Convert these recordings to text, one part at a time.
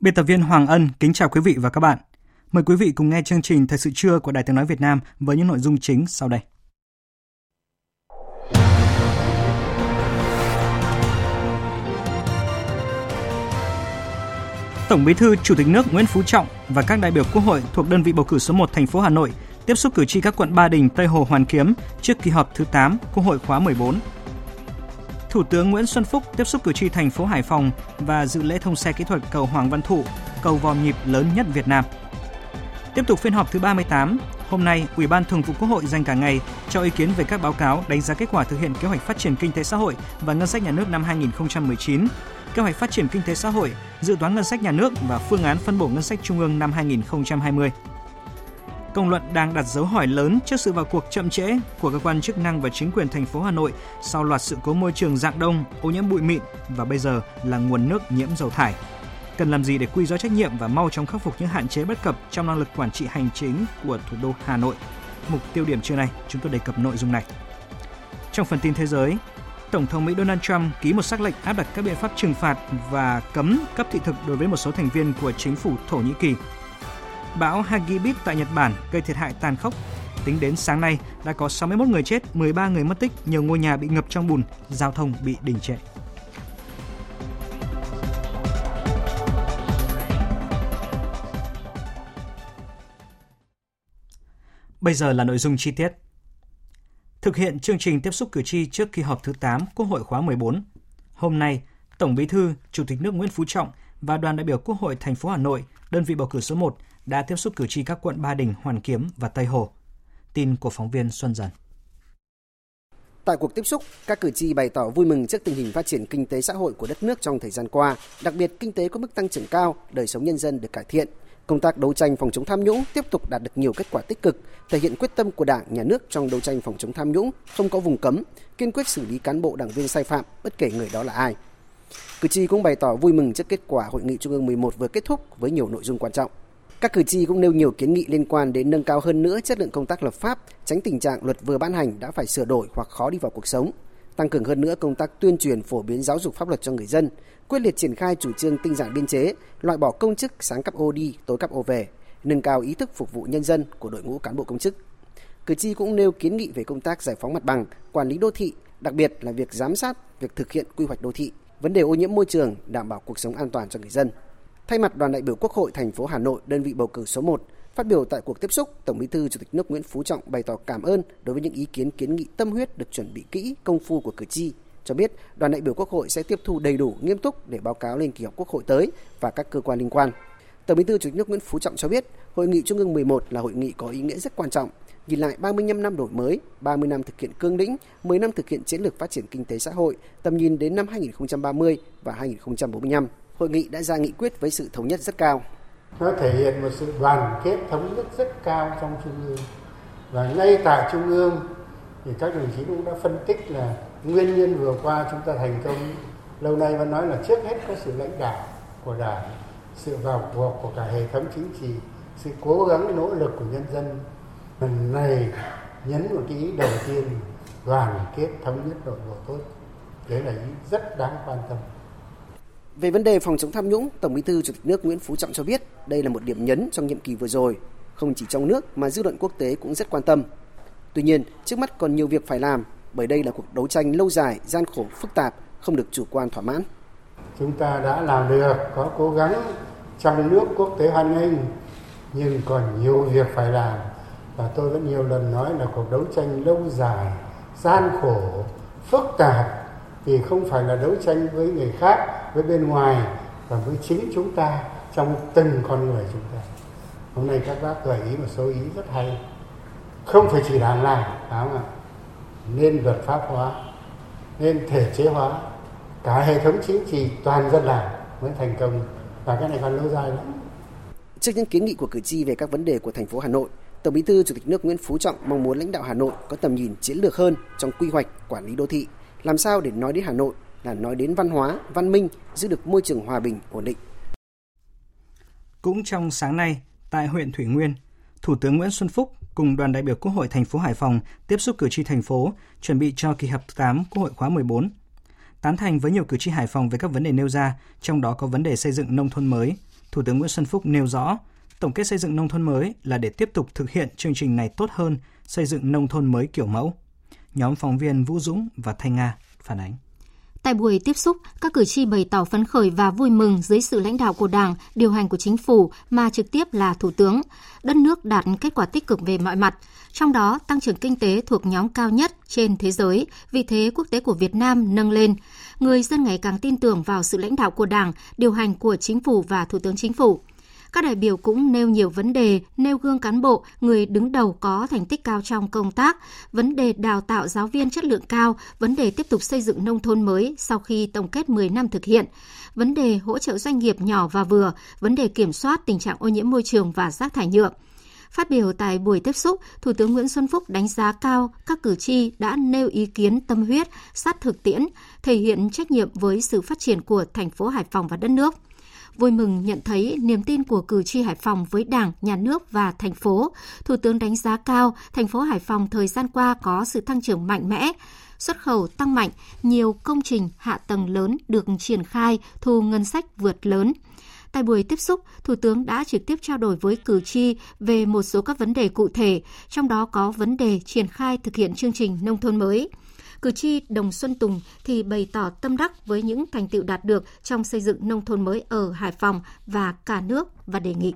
Biên tập viên Hoàng Ân kính chào quý vị và các bạn. Mời quý vị cùng nghe chương trình Thời sự trưa của Đài Tiếng Nói Việt Nam với những nội dung chính sau đây. Tổng Bí thư Chủ tịch nước Nguyễn Phú Trọng và các đại biểu Quốc hội thuộc đơn vị bầu cử số 1 thành phố Hà Nội tiếp xúc cử tri các quận Ba Đình, Tây Hồ, Hoàn Kiếm trước kỳ họp thứ 8 Quốc hội khóa 14 Thủ tướng Nguyễn Xuân Phúc tiếp xúc cử tri thành phố Hải Phòng và dự lễ thông xe kỹ thuật cầu Hoàng Văn Thụ, cầu vòm nhịp lớn nhất Việt Nam. Tiếp tục phiên họp thứ 38, hôm nay Ủy ban Thường vụ Quốc hội dành cả ngày cho ý kiến về các báo cáo đánh giá kết quả thực hiện kế hoạch phát triển kinh tế xã hội và ngân sách nhà nước năm 2019, kế hoạch phát triển kinh tế xã hội, dự toán ngân sách nhà nước và phương án phân bổ ngân sách trung ương năm 2020 công luận đang đặt dấu hỏi lớn trước sự vào cuộc chậm trễ của cơ quan chức năng và chính quyền thành phố Hà Nội sau loạt sự cố môi trường dạng đông, ô nhiễm bụi mịn và bây giờ là nguồn nước nhiễm dầu thải. Cần làm gì để quy rõ trách nhiệm và mau chóng khắc phục những hạn chế bất cập trong năng lực quản trị hành chính của thủ đô Hà Nội? Mục tiêu điểm trưa nay, chúng tôi đề cập nội dung này. Trong phần tin thế giới, Tổng thống Mỹ Donald Trump ký một sắc lệnh áp đặt các biện pháp trừng phạt và cấm cấp thị thực đối với một số thành viên của chính phủ Thổ Nhĩ Kỳ Bão Hagibis tại Nhật Bản gây thiệt hại tàn khốc. Tính đến sáng nay, đã có 61 người chết, 13 người mất tích, nhiều ngôi nhà bị ngập trong bùn, giao thông bị đình trệ. Bây giờ là nội dung chi tiết. Thực hiện chương trình tiếp xúc cử tri trước kỳ họp thứ 8 Quốc hội khóa 14, hôm nay, Tổng Bí thư, Chủ tịch nước Nguyễn Phú Trọng và đoàn đại biểu Quốc hội thành phố Hà Nội, đơn vị bầu cử số 1 đã tiếp xúc cử tri các quận Ba Đình, Hoàn Kiếm và Tây Hồ. Tin của phóng viên Xuân Dần. Tại cuộc tiếp xúc, các cử tri bày tỏ vui mừng trước tình hình phát triển kinh tế xã hội của đất nước trong thời gian qua, đặc biệt kinh tế có mức tăng trưởng cao, đời sống nhân dân được cải thiện. Công tác đấu tranh phòng chống tham nhũng tiếp tục đạt được nhiều kết quả tích cực, thể hiện quyết tâm của Đảng, Nhà nước trong đấu tranh phòng chống tham nhũng, không có vùng cấm, kiên quyết xử lý cán bộ đảng viên sai phạm, bất kể người đó là ai. Cử tri cũng bày tỏ vui mừng trước kết quả hội nghị Trung ương 11 vừa kết thúc với nhiều nội dung quan trọng. Các cử tri cũng nêu nhiều kiến nghị liên quan đến nâng cao hơn nữa chất lượng công tác lập pháp, tránh tình trạng luật vừa ban hành đã phải sửa đổi hoặc khó đi vào cuộc sống, tăng cường hơn nữa công tác tuyên truyền phổ biến giáo dục pháp luật cho người dân, quyết liệt triển khai chủ trương tinh giản biên chế, loại bỏ công chức sáng cấp ô đi, tối cấp ô về, nâng cao ý thức phục vụ nhân dân của đội ngũ cán bộ công chức. Cử tri cũng nêu kiến nghị về công tác giải phóng mặt bằng, quản lý đô thị, đặc biệt là việc giám sát việc thực hiện quy hoạch đô thị, vấn đề ô nhiễm môi trường, đảm bảo cuộc sống an toàn cho người dân. Thay mặt đoàn đại biểu Quốc hội thành phố Hà Nội, đơn vị bầu cử số 1, phát biểu tại cuộc tiếp xúc, Tổng Bí thư Chủ tịch nước Nguyễn Phú Trọng bày tỏ cảm ơn đối với những ý kiến kiến nghị tâm huyết được chuẩn bị kỹ, công phu của cử tri, cho biết đoàn đại biểu Quốc hội sẽ tiếp thu đầy đủ, nghiêm túc để báo cáo lên kỳ họp Quốc hội tới và các cơ quan liên quan. Tổng Bí thư Chủ tịch nước Nguyễn Phú Trọng cho biết, hội nghị Trung ương 11 là hội nghị có ý nghĩa rất quan trọng, nhìn lại 35 năm đổi mới, 30 năm thực hiện cương lĩnh, 10 năm thực hiện chiến lược phát triển kinh tế xã hội, tầm nhìn đến năm 2030 và 2045 hội nghị đã ra nghị quyết với sự thống nhất rất cao. Nó thể hiện một sự đoàn kết thống nhất rất cao trong Trung ương. Và ngay tại Trung ương thì các đồng chí cũng đã phân tích là nguyên nhân vừa qua chúng ta thành công lâu nay vẫn nói là trước hết có sự lãnh đạo của đảng, sự vào cuộc của cả hệ thống chính trị, sự cố gắng nỗ lực của nhân dân lần này nhấn một cái ý đầu tiên, đoàn kết thống nhất nội bộ tốt đấy là ý rất đáng quan tâm về vấn đề phòng chống tham nhũng, Tổng Bí thư Chủ tịch nước Nguyễn Phú Trọng cho biết đây là một điểm nhấn trong nhiệm kỳ vừa rồi, không chỉ trong nước mà dư luận quốc tế cũng rất quan tâm. Tuy nhiên, trước mắt còn nhiều việc phải làm bởi đây là cuộc đấu tranh lâu dài, gian khổ, phức tạp, không được chủ quan thỏa mãn. Chúng ta đã làm được, có cố gắng trong nước quốc tế hoan nghênh, nhưng còn nhiều việc phải làm. Và tôi vẫn nhiều lần nói là cuộc đấu tranh lâu dài, gian khổ, phức tạp thì không phải là đấu tranh với người khác với bên ngoài và với chính chúng ta trong từng con người chúng ta. Hôm nay các bác gợi ý một số ý rất hay. Không phải chỉ đảng làm phải không ạ? Nên luật pháp hóa nên thể chế hóa. Cả hệ thống chính trị toàn dân làm mới thành công. Và cái này còn lâu dài lắm Trước những kiến nghị của cử tri về các vấn đề của thành phố Hà Nội, Tổng Bí thư Chủ tịch nước Nguyễn Phú Trọng mong muốn lãnh đạo Hà Nội có tầm nhìn chiến lược hơn trong quy hoạch, quản lý đô thị, làm sao để nói đến Hà Nội là nói đến văn hóa, văn minh, giữ được môi trường hòa bình, ổn định. Cũng trong sáng nay, tại huyện Thủy Nguyên, Thủ tướng Nguyễn Xuân Phúc cùng đoàn đại biểu Quốc hội thành phố Hải Phòng tiếp xúc cử tri thành phố, chuẩn bị cho kỳ họp thứ 8 Quốc hội khóa 14. Tán thành với nhiều cử tri Hải Phòng về các vấn đề nêu ra, trong đó có vấn đề xây dựng nông thôn mới. Thủ tướng Nguyễn Xuân Phúc nêu rõ, tổng kết xây dựng nông thôn mới là để tiếp tục thực hiện chương trình này tốt hơn, xây dựng nông thôn mới kiểu mẫu. Nhóm phóng viên Vũ Dũng và Thanh Nga phản ánh. Tại buổi tiếp xúc, các cử tri bày tỏ phấn khởi và vui mừng dưới sự lãnh đạo của Đảng, điều hành của chính phủ mà trực tiếp là Thủ tướng. Đất nước đạt kết quả tích cực về mọi mặt, trong đó tăng trưởng kinh tế thuộc nhóm cao nhất trên thế giới, vị thế quốc tế của Việt Nam nâng lên. Người dân ngày càng tin tưởng vào sự lãnh đạo của Đảng, điều hành của chính phủ và Thủ tướng Chính phủ. Các đại biểu cũng nêu nhiều vấn đề, nêu gương cán bộ, người đứng đầu có thành tích cao trong công tác, vấn đề đào tạo giáo viên chất lượng cao, vấn đề tiếp tục xây dựng nông thôn mới sau khi tổng kết 10 năm thực hiện, vấn đề hỗ trợ doanh nghiệp nhỏ và vừa, vấn đề kiểm soát tình trạng ô nhiễm môi trường và rác thải nhựa. Phát biểu tại buổi tiếp xúc, Thủ tướng Nguyễn Xuân Phúc đánh giá cao các cử tri đã nêu ý kiến tâm huyết, sát thực tiễn, thể hiện trách nhiệm với sự phát triển của thành phố Hải Phòng và đất nước vui mừng nhận thấy niềm tin của cử tri Hải Phòng với Đảng, Nhà nước và thành phố. Thủ tướng đánh giá cao thành phố Hải Phòng thời gian qua có sự tăng trưởng mạnh mẽ, xuất khẩu tăng mạnh, nhiều công trình hạ tầng lớn được triển khai, thu ngân sách vượt lớn. Tại buổi tiếp xúc, Thủ tướng đã trực tiếp trao đổi với cử tri về một số các vấn đề cụ thể, trong đó có vấn đề triển khai thực hiện chương trình nông thôn mới. Cử tri Đồng Xuân Tùng thì bày tỏ tâm đắc với những thành tựu đạt được trong xây dựng nông thôn mới ở Hải Phòng và cả nước và đề nghị.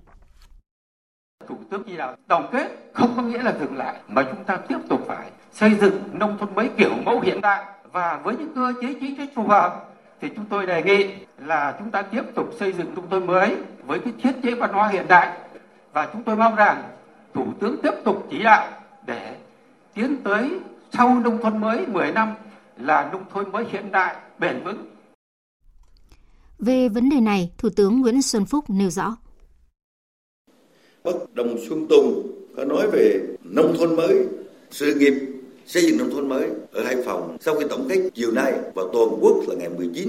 Thủ tướng chỉ đạo tổng kết không có nghĩa là dừng lại, mà chúng ta tiếp tục phải xây dựng nông thôn mới kiểu mẫu hiện đại và với những cơ chế chính sách phù hợp thì chúng tôi đề nghị là chúng ta tiếp tục xây dựng nông thôn mới với cái thiết chế văn hóa hiện đại và chúng tôi mong rằng thủ tướng tiếp tục chỉ đạo để tiến tới sau nông thôn mới 10 năm là nông thôn mới hiện đại, bền vững. Về vấn đề này, Thủ tướng Nguyễn Xuân Phúc nêu rõ. Bác Đồng Xuân Tùng có nói về nông thôn mới, sự nghiệp xây dựng nông thôn mới ở Hải Phòng sau khi tổng kết chiều nay và toàn quốc là ngày 19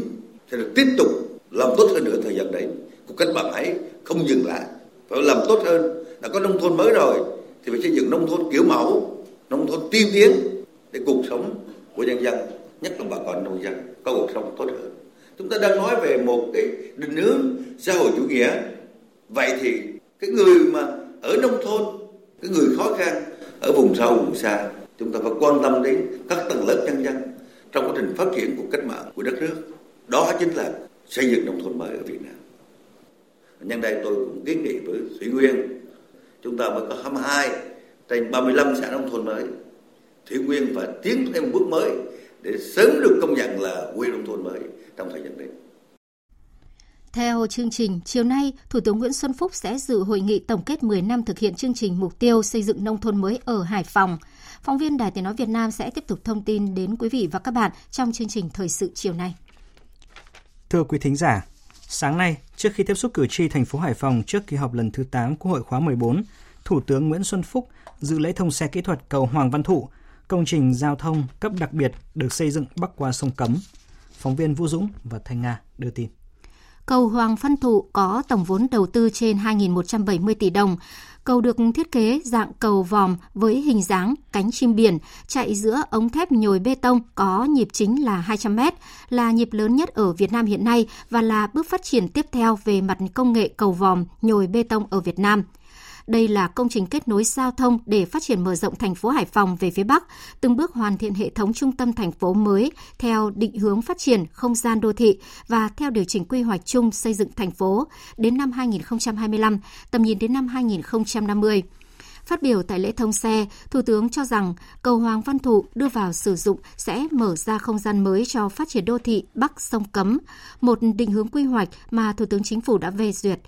sẽ được tiếp tục làm tốt hơn nữa thời gian đấy. Cuộc cách mạng ấy không dừng lại, phải làm tốt hơn. Đã có nông thôn mới rồi thì phải xây dựng nông thôn kiểu mẫu, nông thôn tiên tiến để cuộc sống của nhân dân, nhất là bà con nông dân, có cuộc sống tốt hơn. Chúng ta đang nói về một cái định hướng xã hội chủ nghĩa. Vậy thì cái người mà ở nông thôn, cái người khó khăn ở vùng sâu, vùng xa, chúng ta phải quan tâm đến các tầng lớp nhân dân trong quá trình phát triển của cách mạng của đất nước. Đó chính là xây dựng nông thôn mới ở Việt Nam. Nhân đây tôi cũng kiến nghị với Thủy Nguyên, chúng ta mới có 22 trên 35 xã nông thôn mới. Thủy Nguyên phải tiến thêm một bước mới để sớm được công nhận là huyện nông thôn mới trong thời gian đến. Theo chương trình, chiều nay, Thủ tướng Nguyễn Xuân Phúc sẽ dự hội nghị tổng kết 10 năm thực hiện chương trình mục tiêu xây dựng nông thôn mới ở Hải Phòng. Phóng viên Đài Tiếng Nói Việt Nam sẽ tiếp tục thông tin đến quý vị và các bạn trong chương trình Thời sự chiều nay. Thưa quý thính giả, sáng nay, trước khi tiếp xúc cử tri thành phố Hải Phòng trước kỳ họp lần thứ 8 Quốc hội khóa 14, Thủ tướng Nguyễn Xuân Phúc dự lễ thông xe kỹ thuật cầu Hoàng Văn Thụ, công trình giao thông cấp đặc biệt được xây dựng bắc qua sông Cấm. Phóng viên Vũ Dũng và Thanh Nga đưa tin. Cầu Hoàng Văn Thụ có tổng vốn đầu tư trên 2.170 tỷ đồng. Cầu được thiết kế dạng cầu vòm với hình dáng cánh chim biển, chạy giữa ống thép nhồi bê tông có nhịp chính là 200 m, là nhịp lớn nhất ở Việt Nam hiện nay và là bước phát triển tiếp theo về mặt công nghệ cầu vòm nhồi bê tông ở Việt Nam. Đây là công trình kết nối giao thông để phát triển mở rộng thành phố Hải Phòng về phía Bắc, từng bước hoàn thiện hệ thống trung tâm thành phố mới theo định hướng phát triển không gian đô thị và theo điều chỉnh quy hoạch chung xây dựng thành phố đến năm 2025, tầm nhìn đến năm 2050 Phát biểu tại lễ thông xe, Thủ tướng cho rằng cầu Hoàng Văn Thụ đưa vào sử dụng sẽ mở ra không gian mới cho phát triển đô thị Bắc sông Cấm, một định hướng quy hoạch mà Thủ tướng Chính phủ đã phê duyệt.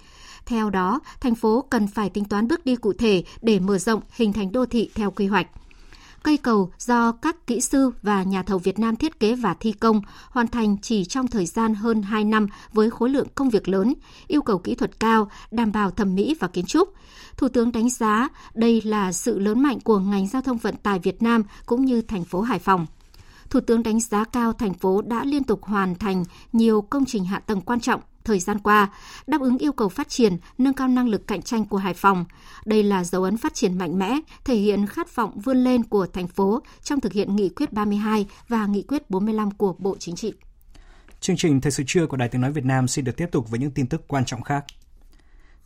Theo đó, thành phố cần phải tính toán bước đi cụ thể để mở rộng hình thành đô thị theo quy hoạch. Cây cầu do các kỹ sư và nhà thầu Việt Nam thiết kế và thi công hoàn thành chỉ trong thời gian hơn 2 năm với khối lượng công việc lớn, yêu cầu kỹ thuật cao, đảm bảo thẩm mỹ và kiến trúc. Thủ tướng đánh giá đây là sự lớn mạnh của ngành giao thông vận tải Việt Nam cũng như thành phố Hải Phòng. Thủ tướng đánh giá cao thành phố đã liên tục hoàn thành nhiều công trình hạ tầng quan trọng thời gian qua, đáp ứng yêu cầu phát triển, nâng cao năng lực cạnh tranh của Hải Phòng. Đây là dấu ấn phát triển mạnh mẽ, thể hiện khát vọng vươn lên của thành phố trong thực hiện nghị quyết 32 và nghị quyết 45 của Bộ Chính trị. Chương trình Thời sự trưa của Đài Tiếng Nói Việt Nam xin được tiếp tục với những tin tức quan trọng khác.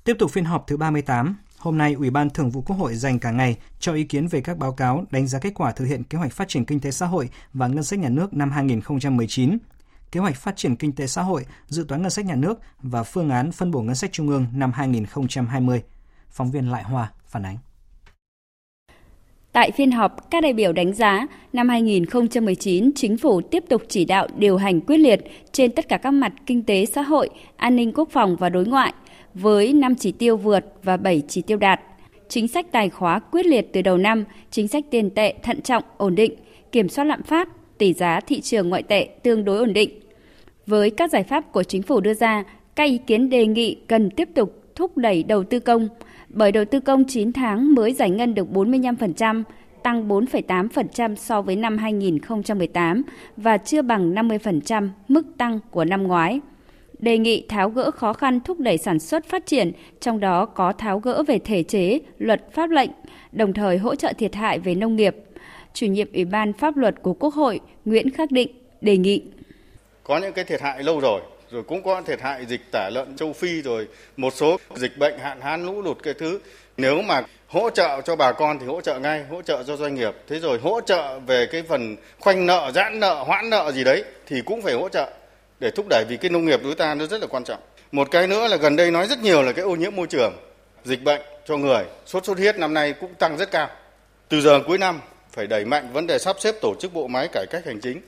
Tiếp tục phiên họp thứ 38, hôm nay Ủy ban Thường vụ Quốc hội dành cả ngày cho ý kiến về các báo cáo đánh giá kết quả thực hiện kế hoạch phát triển kinh tế xã hội và ngân sách nhà nước năm 2019 kế hoạch phát triển kinh tế xã hội, dự toán ngân sách nhà nước và phương án phân bổ ngân sách trung ương năm 2020. Phóng viên Lại Hoa phản ánh. Tại phiên họp, các đại biểu đánh giá năm 2019 chính phủ tiếp tục chỉ đạo điều hành quyết liệt trên tất cả các mặt kinh tế xã hội, an ninh quốc phòng và đối ngoại với 5 chỉ tiêu vượt và 7 chỉ tiêu đạt. Chính sách tài khóa quyết liệt từ đầu năm, chính sách tiền tệ thận trọng, ổn định, kiểm soát lạm phát, tỷ giá thị trường ngoại tệ tương đối ổn định. Với các giải pháp của chính phủ đưa ra, các ý kiến đề nghị cần tiếp tục thúc đẩy đầu tư công, bởi đầu tư công 9 tháng mới giải ngân được 45%, tăng 4,8% so với năm 2018 và chưa bằng 50% mức tăng của năm ngoái. Đề nghị tháo gỡ khó khăn thúc đẩy sản xuất phát triển, trong đó có tháo gỡ về thể chế, luật pháp lệnh, đồng thời hỗ trợ thiệt hại về nông nghiệp. Chủ nhiệm Ủy ban Pháp luật của Quốc hội Nguyễn Khắc Định đề nghị có những cái thiệt hại lâu rồi rồi cũng có thiệt hại dịch tả lợn châu Phi rồi, một số dịch bệnh hạn hán lũ lụt cái thứ. Nếu mà hỗ trợ cho bà con thì hỗ trợ ngay, hỗ trợ cho doanh nghiệp. Thế rồi hỗ trợ về cái phần khoanh nợ, giãn nợ, hoãn nợ gì đấy thì cũng phải hỗ trợ. Để thúc đẩy vì cái nông nghiệp của ta nó rất là quan trọng. Một cái nữa là gần đây nói rất nhiều là cái ô nhiễm môi trường, dịch bệnh cho người. Sốt xuất huyết năm nay cũng tăng rất cao. Từ giờ cuối năm phải đẩy mạnh vấn đề sắp xếp tổ chức bộ máy cải cách hành chính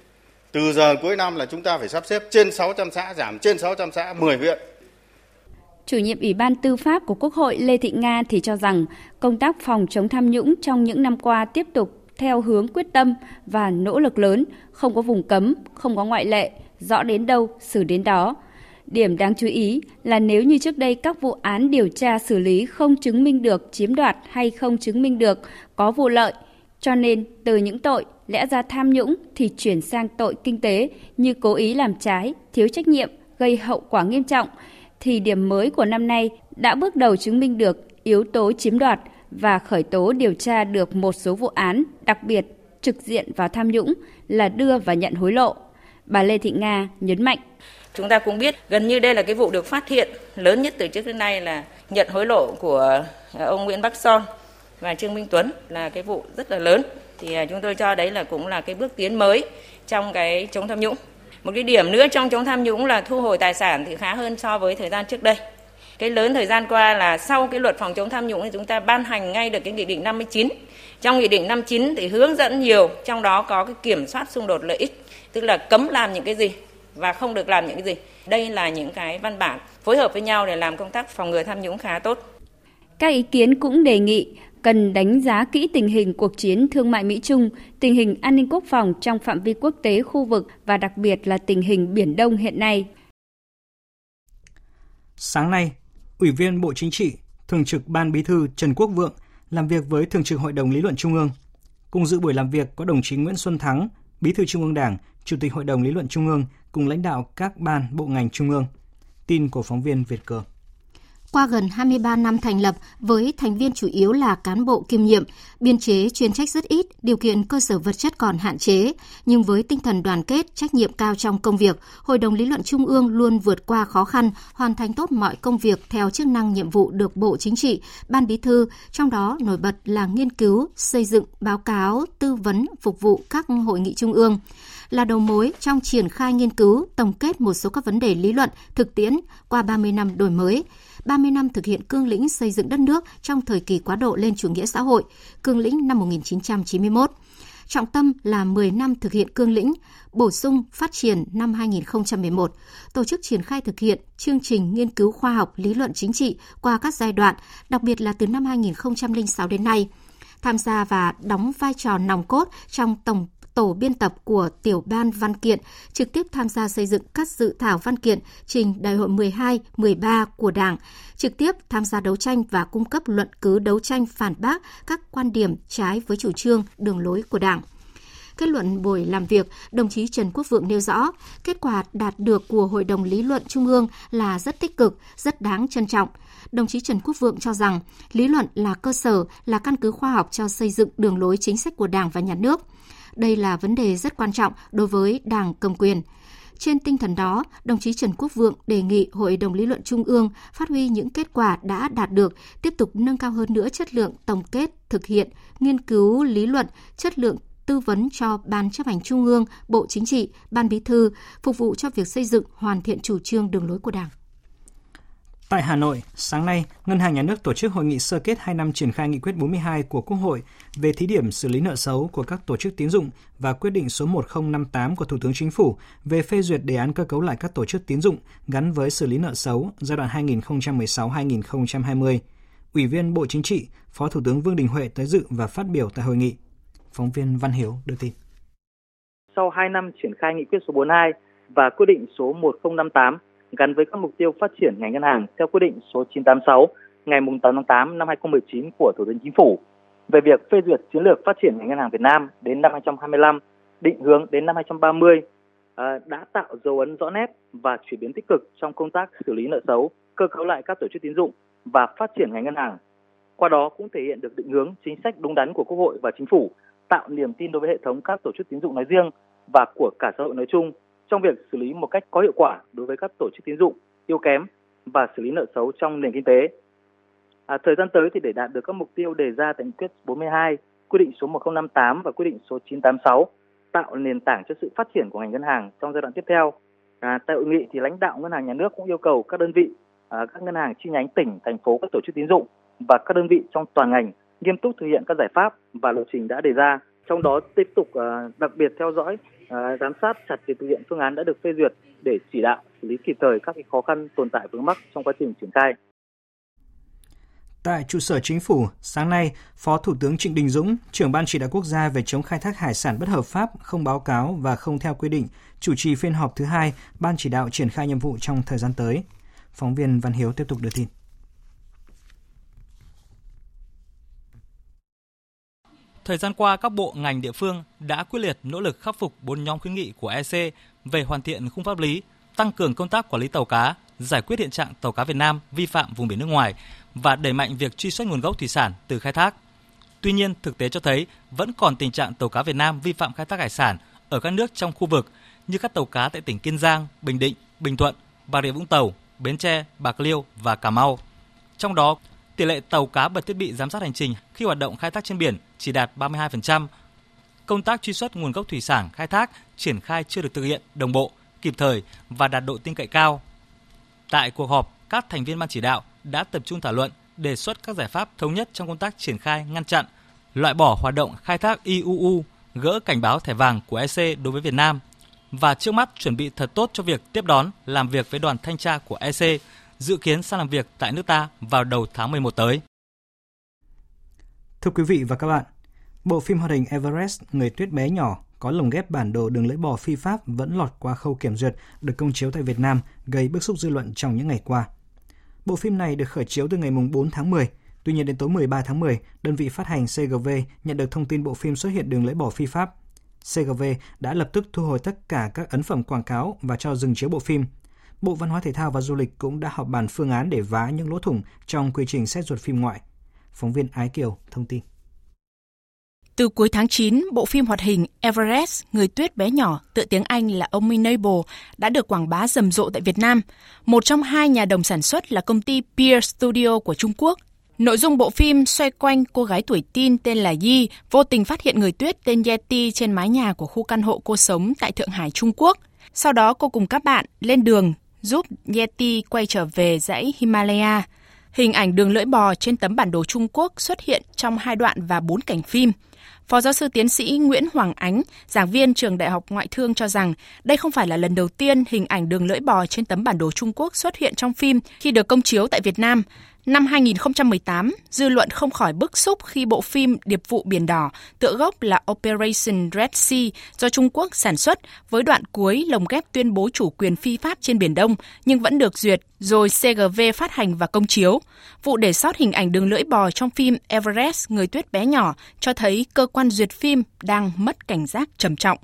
từ giờ cuối năm là chúng ta phải sắp xếp trên 600 xã, giảm trên 600 xã, 10 huyện. Chủ nhiệm Ủy ban Tư pháp của Quốc hội Lê Thị Nga thì cho rằng công tác phòng chống tham nhũng trong những năm qua tiếp tục theo hướng quyết tâm và nỗ lực lớn, không có vùng cấm, không có ngoại lệ, rõ đến đâu xử đến đó. Điểm đáng chú ý là nếu như trước đây các vụ án điều tra xử lý không chứng minh được chiếm đoạt hay không chứng minh được có vụ lợi, cho nên từ những tội lẽ ra tham nhũng thì chuyển sang tội kinh tế như cố ý làm trái, thiếu trách nhiệm, gây hậu quả nghiêm trọng, thì điểm mới của năm nay đã bước đầu chứng minh được yếu tố chiếm đoạt và khởi tố điều tra được một số vụ án đặc biệt trực diện vào tham nhũng là đưa và nhận hối lộ. Bà Lê Thị Nga nhấn mạnh. Chúng ta cũng biết gần như đây là cái vụ được phát hiện lớn nhất từ trước đến nay là nhận hối lộ của ờ, ông Nguyễn Bắc Son và Trương Minh Tuấn là cái vụ rất là lớn thì à, chúng tôi cho đấy là cũng là cái bước tiến mới trong cái chống tham nhũng. Một cái điểm nữa trong chống tham nhũng là thu hồi tài sản thì khá hơn so với thời gian trước đây. Cái lớn thời gian qua là sau cái luật phòng chống tham nhũng thì chúng ta ban hành ngay được cái nghị định 59. Trong nghị định 59 thì hướng dẫn nhiều, trong đó có cái kiểm soát xung đột lợi ích, tức là cấm làm những cái gì và không được làm những cái gì. Đây là những cái văn bản phối hợp với nhau để làm công tác phòng ngừa tham nhũng khá tốt. Các ý kiến cũng đề nghị cần đánh giá kỹ tình hình cuộc chiến thương mại Mỹ-Trung, tình hình an ninh quốc phòng trong phạm vi quốc tế khu vực và đặc biệt là tình hình Biển Đông hiện nay. Sáng nay, Ủy viên Bộ Chính trị, Thường trực Ban Bí thư Trần Quốc Vượng làm việc với Thường trực Hội đồng Lý luận Trung ương. Cùng dự buổi làm việc có đồng chí Nguyễn Xuân Thắng, Bí thư Trung ương Đảng, Chủ tịch Hội đồng Lý luận Trung ương cùng lãnh đạo các ban bộ ngành Trung ương. Tin của phóng viên Việt Cường. Qua gần 23 năm thành lập với thành viên chủ yếu là cán bộ kiêm nhiệm, biên chế chuyên trách rất ít, điều kiện cơ sở vật chất còn hạn chế, nhưng với tinh thần đoàn kết, trách nhiệm cao trong công việc, Hội đồng lý luận Trung ương luôn vượt qua khó khăn, hoàn thành tốt mọi công việc theo chức năng nhiệm vụ được Bộ Chính trị, Ban Bí thư, trong đó nổi bật là nghiên cứu, xây dựng, báo cáo, tư vấn, phục vụ các hội nghị trung ương. Là đầu mối trong triển khai nghiên cứu, tổng kết một số các vấn đề lý luận, thực tiễn qua 30 năm đổi mới, 30 năm thực hiện cương lĩnh xây dựng đất nước trong thời kỳ quá độ lên chủ nghĩa xã hội, cương lĩnh năm 1991 trọng tâm là 10 năm thực hiện cương lĩnh, bổ sung phát triển năm 2011, tổ chức triển khai thực hiện chương trình nghiên cứu khoa học lý luận chính trị qua các giai đoạn, đặc biệt là từ năm 2006 đến nay, tham gia và đóng vai trò nòng cốt trong tổng tổ biên tập của tiểu ban văn kiện trực tiếp tham gia xây dựng các dự thảo văn kiện trình đại hội 12, 13 của Đảng, trực tiếp tham gia đấu tranh và cung cấp luận cứ đấu tranh phản bác các quan điểm trái với chủ trương, đường lối của Đảng. Kết luận buổi làm việc, đồng chí Trần Quốc Vượng nêu rõ, kết quả đạt được của Hội đồng Lý luận Trung ương là rất tích cực, rất đáng trân trọng. Đồng chí Trần Quốc Vượng cho rằng, lý luận là cơ sở, là căn cứ khoa học cho xây dựng đường lối chính sách của Đảng và Nhà nước. Đây là vấn đề rất quan trọng đối với Đảng cầm quyền. Trên tinh thần đó, đồng chí Trần Quốc Vượng đề nghị Hội đồng Lý luận Trung ương phát huy những kết quả đã đạt được, tiếp tục nâng cao hơn nữa chất lượng tổng kết, thực hiện, nghiên cứu lý luận, chất lượng tư vấn cho Ban chấp hành Trung ương, Bộ Chính trị, Ban Bí thư, phục vụ cho việc xây dựng hoàn thiện chủ trương đường lối của Đảng. Tại Hà Nội, sáng nay, Ngân hàng Nhà nước tổ chức hội nghị sơ kết 2 năm triển khai nghị quyết 42 của Quốc hội về thí điểm xử lý nợ xấu của các tổ chức tín dụng và quyết định số 1058 của Thủ tướng Chính phủ về phê duyệt đề án cơ cấu lại các tổ chức tín dụng gắn với xử lý nợ xấu giai đoạn 2016-2020. Ủy viên Bộ Chính trị, Phó Thủ tướng Vương Đình Huệ tới dự và phát biểu tại hội nghị. Phóng viên Văn Hiếu đưa tin. Sau 2 năm triển khai nghị quyết số 42 và quyết định số 1058 gắn với các mục tiêu phát triển ngành ngân hàng theo quyết định số 986 ngày 8 tháng 8 năm 2019 của Thủ tướng Chính phủ về việc phê duyệt chiến lược phát triển ngành ngân hàng Việt Nam đến năm 2025, định hướng đến năm 2030 ờ, đã tạo dấu ấn rõ nét và chuyển biến tích cực trong công tác xử lý nợ xấu, cơ cấu lại các tổ chức tín dụng và phát triển ngành ngân hàng. Qua đó cũng thể hiện được định hướng chính sách đúng đắn của Quốc hội và Chính phủ, tạo niềm tin đối với hệ thống các tổ chức tín dụng nói riêng và của cả xã hội nói chung trong việc xử lý một cách có hiệu quả đối với các tổ chức tín dụng yếu kém và xử lý nợ xấu trong nền kinh tế. À, thời gian tới thì để đạt được các mục tiêu đề ra tại nghị quyết 42, quy định số 1058 và quy định số 986 tạo nền tảng cho sự phát triển của ngành ngân hàng trong giai đoạn tiếp theo. À, tại hội nghị thì lãnh đạo ngân hàng nhà nước cũng yêu cầu các đơn vị, à, các ngân hàng chi nhánh tỉnh, thành phố, các tổ chức tín dụng và các đơn vị trong toàn ngành nghiêm túc thực hiện các giải pháp và lộ trình đã đề ra. Trong đó tiếp tục à, đặc biệt theo dõi Ờ, giám sát chặt việc thực hiện phương án đã được phê duyệt để chỉ đạo xử lý kịp thời các khó khăn tồn tại vướng mắc trong quá trình triển khai. Tại trụ sở chính phủ, sáng nay, Phó Thủ tướng Trịnh Đình Dũng, trưởng ban chỉ đạo quốc gia về chống khai thác hải sản bất hợp pháp, không báo cáo và không theo quy định, chủ trì phiên họp thứ hai ban chỉ đạo triển khai nhiệm vụ trong thời gian tới. Phóng viên Văn Hiếu tiếp tục đưa tin. Thời gian qua, các bộ ngành địa phương đã quyết liệt nỗ lực khắc phục bốn nhóm khuyến nghị của EC về hoàn thiện khung pháp lý, tăng cường công tác quản lý tàu cá, giải quyết hiện trạng tàu cá Việt Nam vi phạm vùng biển nước ngoài và đẩy mạnh việc truy xuất nguồn gốc thủy sản từ khai thác. Tuy nhiên, thực tế cho thấy vẫn còn tình trạng tàu cá Việt Nam vi phạm khai thác hải sản ở các nước trong khu vực như các tàu cá tại tỉnh Kiên Giang, Bình Định, Bình Thuận, Bà Rịa Vũng Tàu, Bến Tre, Bạc Liêu và Cà Mau. Trong đó, tỷ lệ tàu cá bật thiết bị giám sát hành trình khi hoạt động khai thác trên biển chỉ đạt 32%. Công tác truy xuất nguồn gốc thủy sản khai thác triển khai chưa được thực hiện đồng bộ, kịp thời và đạt độ tin cậy cao. Tại cuộc họp, các thành viên ban chỉ đạo đã tập trung thảo luận đề xuất các giải pháp thống nhất trong công tác triển khai ngăn chặn, loại bỏ hoạt động khai thác IUU, gỡ cảnh báo thẻ vàng của EC đối với Việt Nam và trước mắt chuẩn bị thật tốt cho việc tiếp đón làm việc với đoàn thanh tra của EC dự kiến sang làm việc tại nước ta vào đầu tháng 11 tới. Thưa quý vị và các bạn, bộ phim hoạt hình Everest Người tuyết bé nhỏ có lồng ghép bản đồ đường lưỡi bò phi pháp vẫn lọt qua khâu kiểm duyệt được công chiếu tại Việt Nam gây bức xúc dư luận trong những ngày qua. Bộ phim này được khởi chiếu từ ngày 4 tháng 10, tuy nhiên đến tối 13 tháng 10, đơn vị phát hành CGV nhận được thông tin bộ phim xuất hiện đường lưỡi bò phi pháp. CGV đã lập tức thu hồi tất cả các ấn phẩm quảng cáo và cho dừng chiếu bộ phim, Bộ Văn hóa Thể thao và Du lịch cũng đã họp bàn phương án để vá những lỗ thủng trong quy trình xét duyệt phim ngoại. Phóng viên Ái Kiều thông tin. Từ cuối tháng 9, bộ phim hoạt hình Everest, Người tuyết bé nhỏ, tựa tiếng Anh là Ominable, đã được quảng bá rầm rộ tại Việt Nam. Một trong hai nhà đồng sản xuất là công ty Peer Studio của Trung Quốc. Nội dung bộ phim xoay quanh cô gái tuổi teen tên là Yi vô tình phát hiện người tuyết tên Yeti trên mái nhà của khu căn hộ cô sống tại Thượng Hải, Trung Quốc. Sau đó cô cùng các bạn lên đường giúp Yeti quay trở về dãy Himalaya. Hình ảnh đường lưỡi bò trên tấm bản đồ Trung Quốc xuất hiện trong hai đoạn và bốn cảnh phim. Phó giáo sư tiến sĩ Nguyễn Hoàng Ánh, giảng viên trường Đại học Ngoại thương cho rằng đây không phải là lần đầu tiên hình ảnh đường lưỡi bò trên tấm bản đồ Trung Quốc xuất hiện trong phim khi được công chiếu tại Việt Nam. Năm 2018, dư luận không khỏi bức xúc khi bộ phim Điệp vụ Biển Đỏ, tựa gốc là Operation Red Sea do Trung Quốc sản xuất với đoạn cuối lồng ghép tuyên bố chủ quyền phi pháp trên Biển Đông nhưng vẫn được duyệt rồi CGV phát hành và công chiếu. Vụ để sót hình ảnh đường lưỡi bò trong phim Everest Người tuyết bé nhỏ cho thấy cơ quan duyệt phim đang mất cảnh giác trầm trọng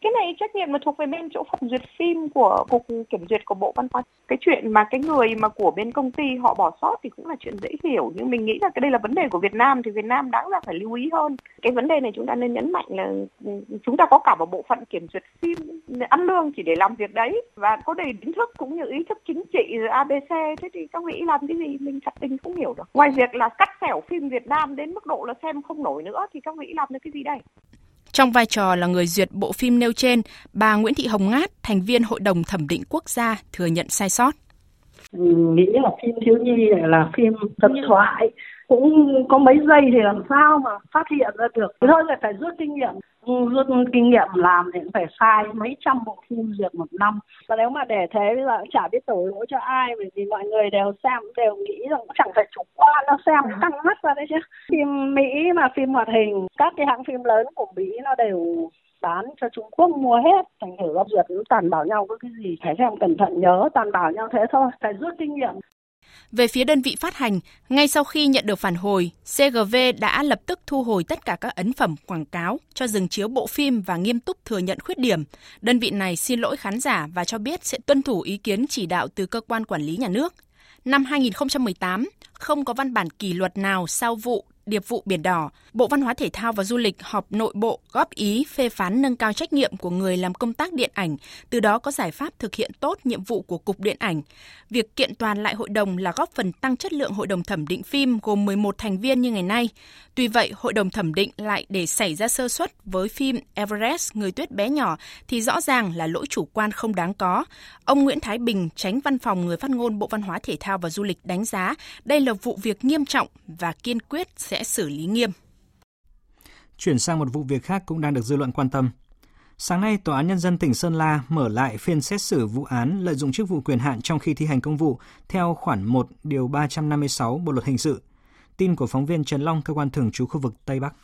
cái này trách nhiệm là thuộc về bên chỗ phòng duyệt phim của cục kiểm duyệt của bộ văn hóa. Cái chuyện mà cái người mà của bên công ty họ bỏ sót thì cũng là chuyện dễ hiểu. Nhưng mình nghĩ là cái đây là vấn đề của Việt Nam thì Việt Nam đáng ra phải lưu ý hơn. Cái vấn đề này chúng ta nên nhấn mạnh là ừ, chúng ta có cả một bộ phận kiểm duyệt phim ăn lương chỉ để làm việc đấy. Và có đầy kiến thức cũng như ý thức chính trị rồi ABC thế thì các vị làm cái gì mình thật tình không hiểu được. Ngoài việc là cắt xẻo phim Việt Nam đến mức độ là xem không nổi nữa thì các vị làm được cái gì đây? Trong vai trò là người duyệt bộ phim nêu trên, bà Nguyễn Thị Hồng Ngát, thành viên Hội đồng Thẩm định Quốc gia, thừa nhận sai sót. Nghĩ là phim thiếu nhi là phim tâm thoại, cũng có mấy giây thì làm sao mà phát hiện ra được. Thôi là phải rút kinh nghiệm. Ừ, rút kinh nghiệm làm thì cũng phải sai mấy trăm bộ phim duyệt một năm. Và nếu mà để thế, bây giờ cũng chả biết đổ lỗi cho ai, bởi vì mọi người đều xem, đều nghĩ rằng cũng chẳng phải chủ quan nó xem căng mắt ra đấy chứ. Phim mỹ mà, phim hoạt hình, các cái hãng phim lớn của mỹ nó đều bán cho Trung Quốc mua hết. Thành thử gấp duyệt cũng tàn bảo nhau có cái gì, phải xem cẩn thận, nhớ tàn bảo nhau thế thôi, phải rút kinh nghiệm về phía đơn vị phát hành, ngay sau khi nhận được phản hồi, CGV đã lập tức thu hồi tất cả các ấn phẩm quảng cáo cho dừng chiếu bộ phim và nghiêm túc thừa nhận khuyết điểm. Đơn vị này xin lỗi khán giả và cho biết sẽ tuân thủ ý kiến chỉ đạo từ cơ quan quản lý nhà nước. Năm 2018, không có văn bản kỷ luật nào sau vụ Điệp vụ Biển Đỏ, Bộ Văn hóa Thể thao và Du lịch họp nội bộ góp ý phê phán nâng cao trách nhiệm của người làm công tác điện ảnh, từ đó có giải pháp thực hiện tốt nhiệm vụ của Cục Điện ảnh. Việc kiện toàn lại hội đồng là góp phần tăng chất lượng hội đồng thẩm định phim gồm 11 thành viên như ngày nay. Tuy vậy, hội đồng thẩm định lại để xảy ra sơ suất với phim Everest Người tuyết bé nhỏ thì rõ ràng là lỗi chủ quan không đáng có. Ông Nguyễn Thái Bình, tránh văn phòng người phát ngôn Bộ Văn hóa Thể thao và Du lịch đánh giá đây là vụ việc nghiêm trọng và kiên quyết sẽ xử lý nghiêm. Chuyển sang một vụ việc khác cũng đang được dư luận quan tâm. Sáng nay, Tòa án Nhân dân tỉnh Sơn La mở lại phiên xét xử vụ án lợi dụng chức vụ quyền hạn trong khi thi hành công vụ theo khoản 1 điều 356 Bộ luật hình sự. Tin của phóng viên Trần Long, cơ quan thường trú khu vực Tây Bắc.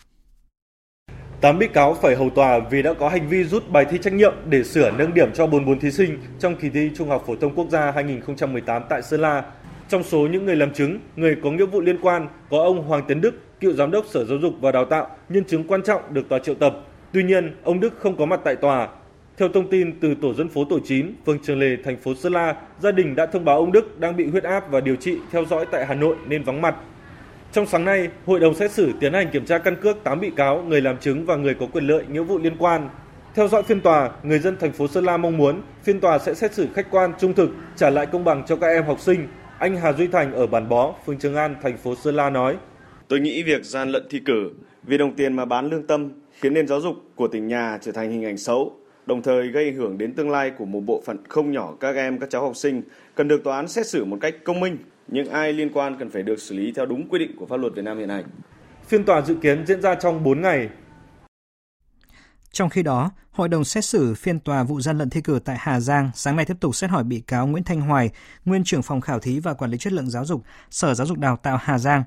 8 bị cáo phải hầu tòa vì đã có hành vi rút bài thi trắc nghiệm để sửa nâng điểm cho 44 thí sinh trong kỳ thi Trung học phổ thông quốc gia 2018 tại Sơn La. Trong số những người làm chứng, người có nghĩa vụ liên quan có ông Hoàng Tấn Đức, cựu giám đốc Sở Giáo dục và Đào tạo, nhân chứng quan trọng được tòa triệu tập. Tuy nhiên, ông Đức không có mặt tại tòa. Theo thông tin từ tổ dân phố tổ 9, phường Trường Lề, thành phố Sơn La, gia đình đã thông báo ông Đức đang bị huyết áp và điều trị theo dõi tại Hà Nội nên vắng mặt. Trong sáng nay, hội đồng xét xử tiến hành kiểm tra căn cước 8 bị cáo, người làm chứng và người có quyền lợi nghĩa vụ liên quan. Theo dõi phiên tòa, người dân thành phố Sơn La mong muốn phiên tòa sẽ xét xử khách quan, trung thực, trả lại công bằng cho các em học sinh. Anh Hà Duy Thành ở Bản Bó, phường Trường An, thành phố Sơn La nói: Tôi nghĩ việc gian lận thi cử vì đồng tiền mà bán lương tâm khiến nền giáo dục của tỉnh nhà trở thành hình ảnh xấu, đồng thời gây ảnh hưởng đến tương lai của một bộ phận không nhỏ các em các cháu học sinh cần được tòa án xét xử một cách công minh, nhưng ai liên quan cần phải được xử lý theo đúng quy định của pháp luật Việt Nam hiện hành. Phiên tòa dự kiến diễn ra trong 4 ngày. Trong khi đó, Hội đồng xét xử phiên tòa vụ gian lận thi cử tại Hà Giang sáng nay tiếp tục xét hỏi bị cáo Nguyễn Thanh Hoài, nguyên trưởng phòng khảo thí và quản lý chất lượng giáo dục, Sở Giáo dục Đào tạo Hà Giang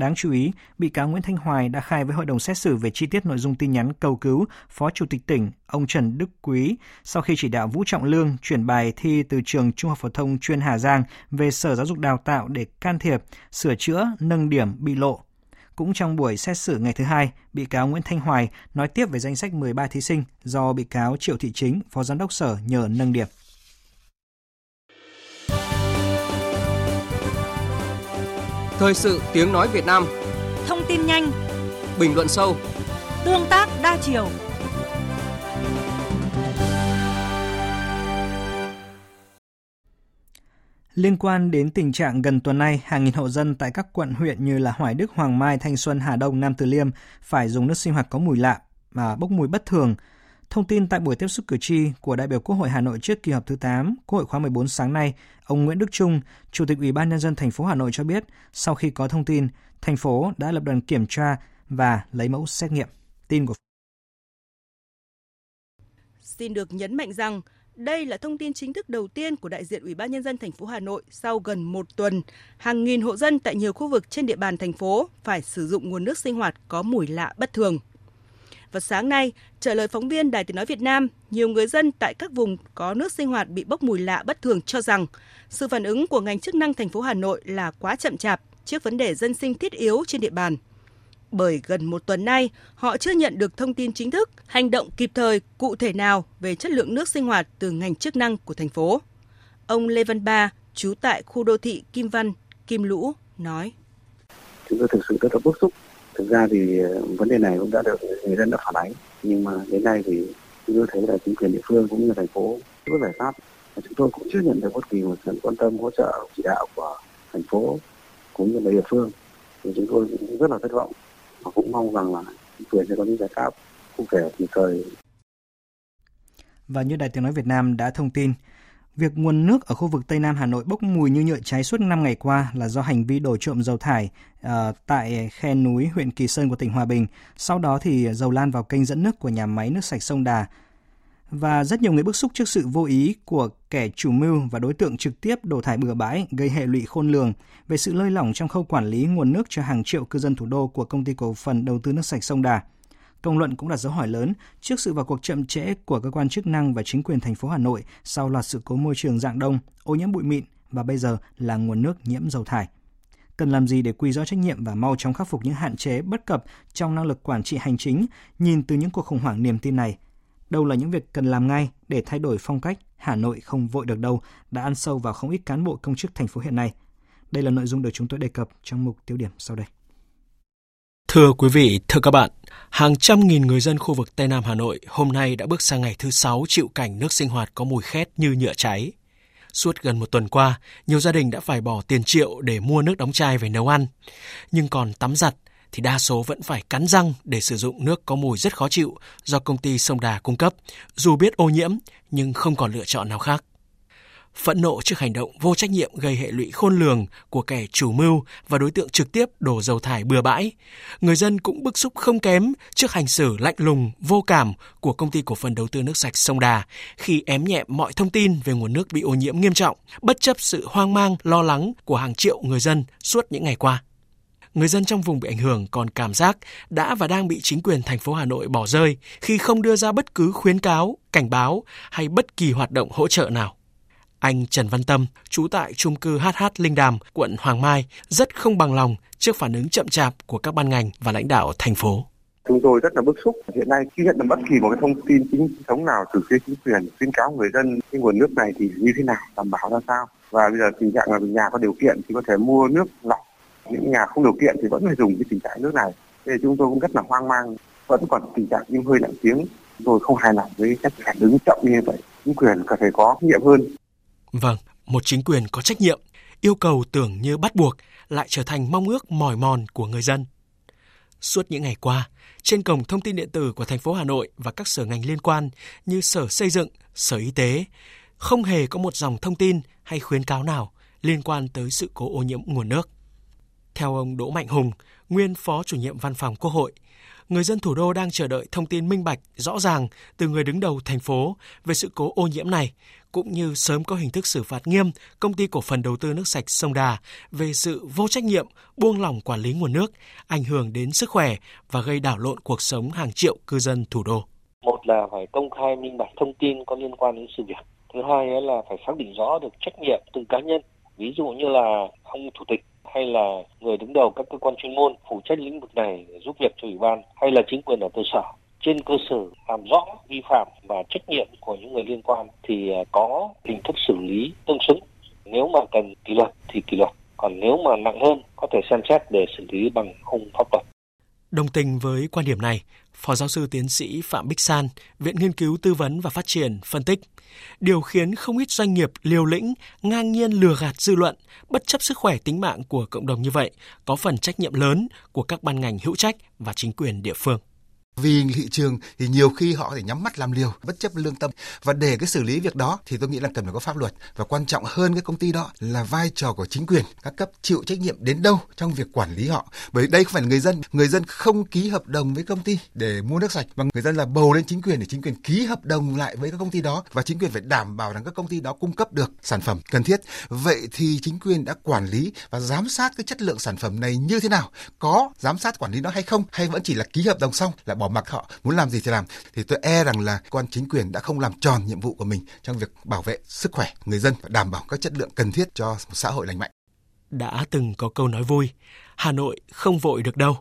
Đáng chú ý, bị cáo Nguyễn Thanh Hoài đã khai với hội đồng xét xử về chi tiết nội dung tin nhắn cầu cứu Phó Chủ tịch tỉnh ông Trần Đức Quý sau khi chỉ đạo Vũ Trọng Lương chuyển bài thi từ trường Trung học phổ thông chuyên Hà Giang về Sở Giáo dục Đào tạo để can thiệp, sửa chữa, nâng điểm bị lộ. Cũng trong buổi xét xử ngày thứ hai, bị cáo Nguyễn Thanh Hoài nói tiếp về danh sách 13 thí sinh do bị cáo Triệu Thị Chính, Phó Giám đốc Sở nhờ nâng điểm. Thời sự tiếng nói Việt Nam. Thông tin nhanh. Bình luận sâu. Tương tác đa chiều. Liên quan đến tình trạng gần tuần nay, hàng nghìn hộ dân tại các quận huyện như là Hoài Đức, Hoàng Mai, Thanh Xuân, Hà Đông, Nam Từ Liêm phải dùng nước sinh hoạt có mùi lạ và bốc mùi bất thường. Thông tin tại buổi tiếp xúc cử tri của đại biểu Quốc hội Hà Nội trước kỳ họp thứ 8 Quốc hội khóa 14 sáng nay, ông Nguyễn Đức Trung, Chủ tịch Ủy ban nhân dân thành phố Hà Nội cho biết, sau khi có thông tin, thành phố đã lập đoàn kiểm tra và lấy mẫu xét nghiệm. Tin của Xin được nhấn mạnh rằng đây là thông tin chính thức đầu tiên của đại diện Ủy ban nhân dân thành phố Hà Nội sau gần một tuần, hàng nghìn hộ dân tại nhiều khu vực trên địa bàn thành phố phải sử dụng nguồn nước sinh hoạt có mùi lạ bất thường. Và sáng nay, trả lời phóng viên Đài Tiếng Nói Việt Nam, nhiều người dân tại các vùng có nước sinh hoạt bị bốc mùi lạ bất thường cho rằng sự phản ứng của ngành chức năng thành phố Hà Nội là quá chậm chạp trước vấn đề dân sinh thiết yếu trên địa bàn – bởi gần một tuần nay họ chưa nhận được thông tin chính thức, hành động kịp thời, cụ thể nào về chất lượng nước sinh hoạt từ ngành chức năng của thành phố. Ông Lê Văn Ba, trú tại khu đô thị Kim Văn, Kim Lũ, nói. Chúng tôi thực sự rất là bức xúc. Thực ra thì ờ, vấn đề này cũng đã được người dân đã phản ánh. Nhưng mà đến nay thì chúng tôi thấy là chính quyền địa phương cũng như thành phố chưa có giải pháp. Chúng tôi cũng chưa nhận được bất kỳ một sự quan tâm hỗ trợ chỉ đạo của thành phố cũng như là địa phương. Thì chúng tôi cũng rất là thất vọng và cũng mong rằng là chính quyền sẽ có những giải pháp cụ thể kịp thời. Và như Đài Tiếng Nói Việt Nam đã thông tin, việc nguồn nước ở khu vực Tây Nam Hà Nội bốc mùi như nhựa cháy suốt 5 ngày qua là do hành vi đổ trộm dầu thải uh, tại khe núi huyện Kỳ Sơn của tỉnh Hòa Bình. Sau đó thì dầu lan vào kênh dẫn nước của nhà máy nước sạch sông Đà. Và rất nhiều người bức xúc trước sự vô ý của kẻ chủ mưu và đối tượng trực tiếp đổ thải bừa bãi gây hệ lụy khôn lường về sự lơi lỏng trong khâu quản lý nguồn nước cho hàng triệu cư dân thủ đô của công ty cổ phần đầu tư nước sạch sông Đà. Công luận cũng đặt dấu hỏi lớn trước sự vào cuộc chậm trễ của cơ quan chức năng và chính quyền thành phố Hà Nội sau loạt sự cố môi trường dạng đông, ô nhiễm bụi mịn và bây giờ là nguồn nước nhiễm dầu thải. Cần làm gì để quy rõ trách nhiệm và mau chóng khắc phục những hạn chế bất cập trong năng lực quản trị hành chính nhìn từ những cuộc khủng hoảng niềm tin này? Đâu là những việc cần làm ngay để thay đổi phong cách Hà Nội không vội được đâu đã ăn sâu vào không ít cán bộ công chức thành phố hiện nay. Đây là nội dung được chúng tôi đề cập trong mục tiêu điểm sau đây. Thưa quý vị, thưa các bạn, hàng trăm nghìn người dân khu vực Tây Nam Hà Nội hôm nay đã bước sang ngày thứ sáu chịu cảnh nước sinh hoạt có mùi khét như nhựa cháy. Suốt gần một tuần qua, nhiều gia đình đã phải bỏ tiền triệu để mua nước đóng chai về nấu ăn. Nhưng còn tắm giặt thì đa số vẫn phải cắn răng để sử dụng nước có mùi rất khó chịu do công ty sông Đà cung cấp, dù biết ô nhiễm nhưng không còn lựa chọn nào khác. Phẫn nộ trước hành động vô trách nhiệm gây hệ lụy khôn lường của kẻ chủ mưu và đối tượng trực tiếp đổ dầu thải bừa bãi, người dân cũng bức xúc không kém trước hành xử lạnh lùng, vô cảm của công ty cổ phần đầu tư nước sạch sông Đà khi ém nhẹm mọi thông tin về nguồn nước bị ô nhiễm nghiêm trọng, bất chấp sự hoang mang, lo lắng của hàng triệu người dân suốt những ngày qua người dân trong vùng bị ảnh hưởng còn cảm giác đã và đang bị chính quyền thành phố Hà Nội bỏ rơi khi không đưa ra bất cứ khuyến cáo, cảnh báo hay bất kỳ hoạt động hỗ trợ nào. Anh Trần Văn Tâm, trú tại trung cư HH Linh Đàm, quận Hoàng Mai, rất không bằng lòng trước phản ứng chậm chạp của các ban ngành và lãnh đạo thành phố. Chúng tôi rất là bức xúc. Hiện nay khi nhận được bất kỳ một cái thông tin chính thống nào từ phía chính quyền khuyến cáo người dân cái nguồn nước này thì như thế nào, đảm bảo ra sao. Và bây giờ tình trạng là nhà có điều kiện thì có thể mua nước lọc những nhà không điều kiện thì vẫn phải dùng cái tình trạng nước này thế chúng tôi cũng rất là hoang mang vẫn còn tình trạng nhưng hơi nặng tiếng tôi không hài lòng với cách phản ứng chậm như vậy chính quyền cần phải có trách nhiệm hơn vâng một chính quyền có trách nhiệm yêu cầu tưởng như bắt buộc lại trở thành mong ước mỏi mòn của người dân suốt những ngày qua trên cổng thông tin điện tử của thành phố Hà Nội và các sở ngành liên quan như Sở Xây dựng, Sở Y tế không hề có một dòng thông tin hay khuyến cáo nào liên quan tới sự cố ô nhiễm nguồn nước. Theo ông Đỗ Mạnh Hùng, nguyên phó chủ nhiệm văn phòng Quốc hội, người dân thủ đô đang chờ đợi thông tin minh bạch, rõ ràng từ người đứng đầu thành phố về sự cố ô nhiễm này, cũng như sớm có hình thức xử phạt nghiêm công ty cổ phần đầu tư nước sạch sông Đà về sự vô trách nhiệm, buông lỏng quản lý nguồn nước, ảnh hưởng đến sức khỏe và gây đảo lộn cuộc sống hàng triệu cư dân thủ đô. Một là phải công khai minh bạch thông tin có liên quan đến sự việc. Thứ hai là phải xác định rõ được trách nhiệm từng cá nhân. Ví dụ như là ông chủ tịch hay là người đứng đầu các cơ quan chuyên môn phụ trách lĩnh vực này giúp việc cho ủy ban hay là chính quyền ở cơ sở trên cơ sở làm rõ vi phạm và trách nhiệm của những người liên quan thì à, có hình thức xử lý tương xứng. Nếu mà cần kỷ luật thì kỷ luật còn nếu mà nặng hơn có thể xem xét để xử lý bằng khung pháp luật. Đồng tình với quan điểm này, Phó giáo sư tiến sĩ Phạm Bích San, Viện Nghiên cứu Tư vấn và Phát triển phân tích, điều khiến không ít doanh nghiệp liều lĩnh, ngang nhiên lừa gạt dư luận, bất chấp sức khỏe tính mạng của cộng đồng như vậy, có phần trách nhiệm lớn của các ban ngành hữu trách và chính quyền địa phương. Vì thị trường thì nhiều khi họ có thể nhắm mắt làm liều, bất chấp lương tâm. Và để cái xử lý việc đó thì tôi nghĩ là cần phải có pháp luật. Và quan trọng hơn cái công ty đó là vai trò của chính quyền, các cấp chịu trách nhiệm đến đâu trong việc quản lý họ. Bởi đây không phải là người dân. Người dân không ký hợp đồng với công ty để mua nước sạch, mà người dân là bầu lên chính quyền để chính quyền ký hợp đồng lại với các công ty đó. Và chính quyền phải đảm bảo rằng các công ty đó cung cấp được sản phẩm cần thiết. Vậy thì chính quyền đã quản lý và giám sát cái chất lượng sản phẩm này như thế nào? Có giám sát quản lý nó hay không? Hay vẫn chỉ là ký hợp đồng xong là bỏ mặc họ muốn làm gì thì làm thì tôi e rằng là quan chính quyền đã không làm tròn nhiệm vụ của mình trong việc bảo vệ sức khỏe người dân và đảm bảo các chất lượng cần thiết cho một xã hội lành mạnh. Đã từng có câu nói vui, Hà Nội không vội được đâu.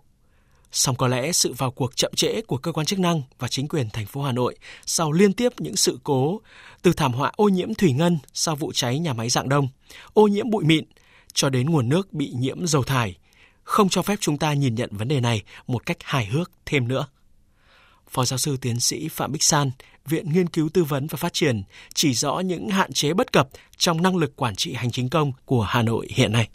Song có lẽ sự vào cuộc chậm trễ của cơ quan chức năng và chính quyền thành phố Hà Nội sau liên tiếp những sự cố từ thảm họa ô nhiễm thủy ngân sau vụ cháy nhà máy dạng đông, ô nhiễm bụi mịn cho đến nguồn nước bị nhiễm dầu thải, không cho phép chúng ta nhìn nhận vấn đề này một cách hài hước thêm nữa. Phó giáo sư tiến sĩ Phạm Bích San, Viện Nghiên cứu Tư vấn và Phát triển chỉ rõ những hạn chế bất cập trong năng lực quản trị hành chính công của Hà Nội hiện nay.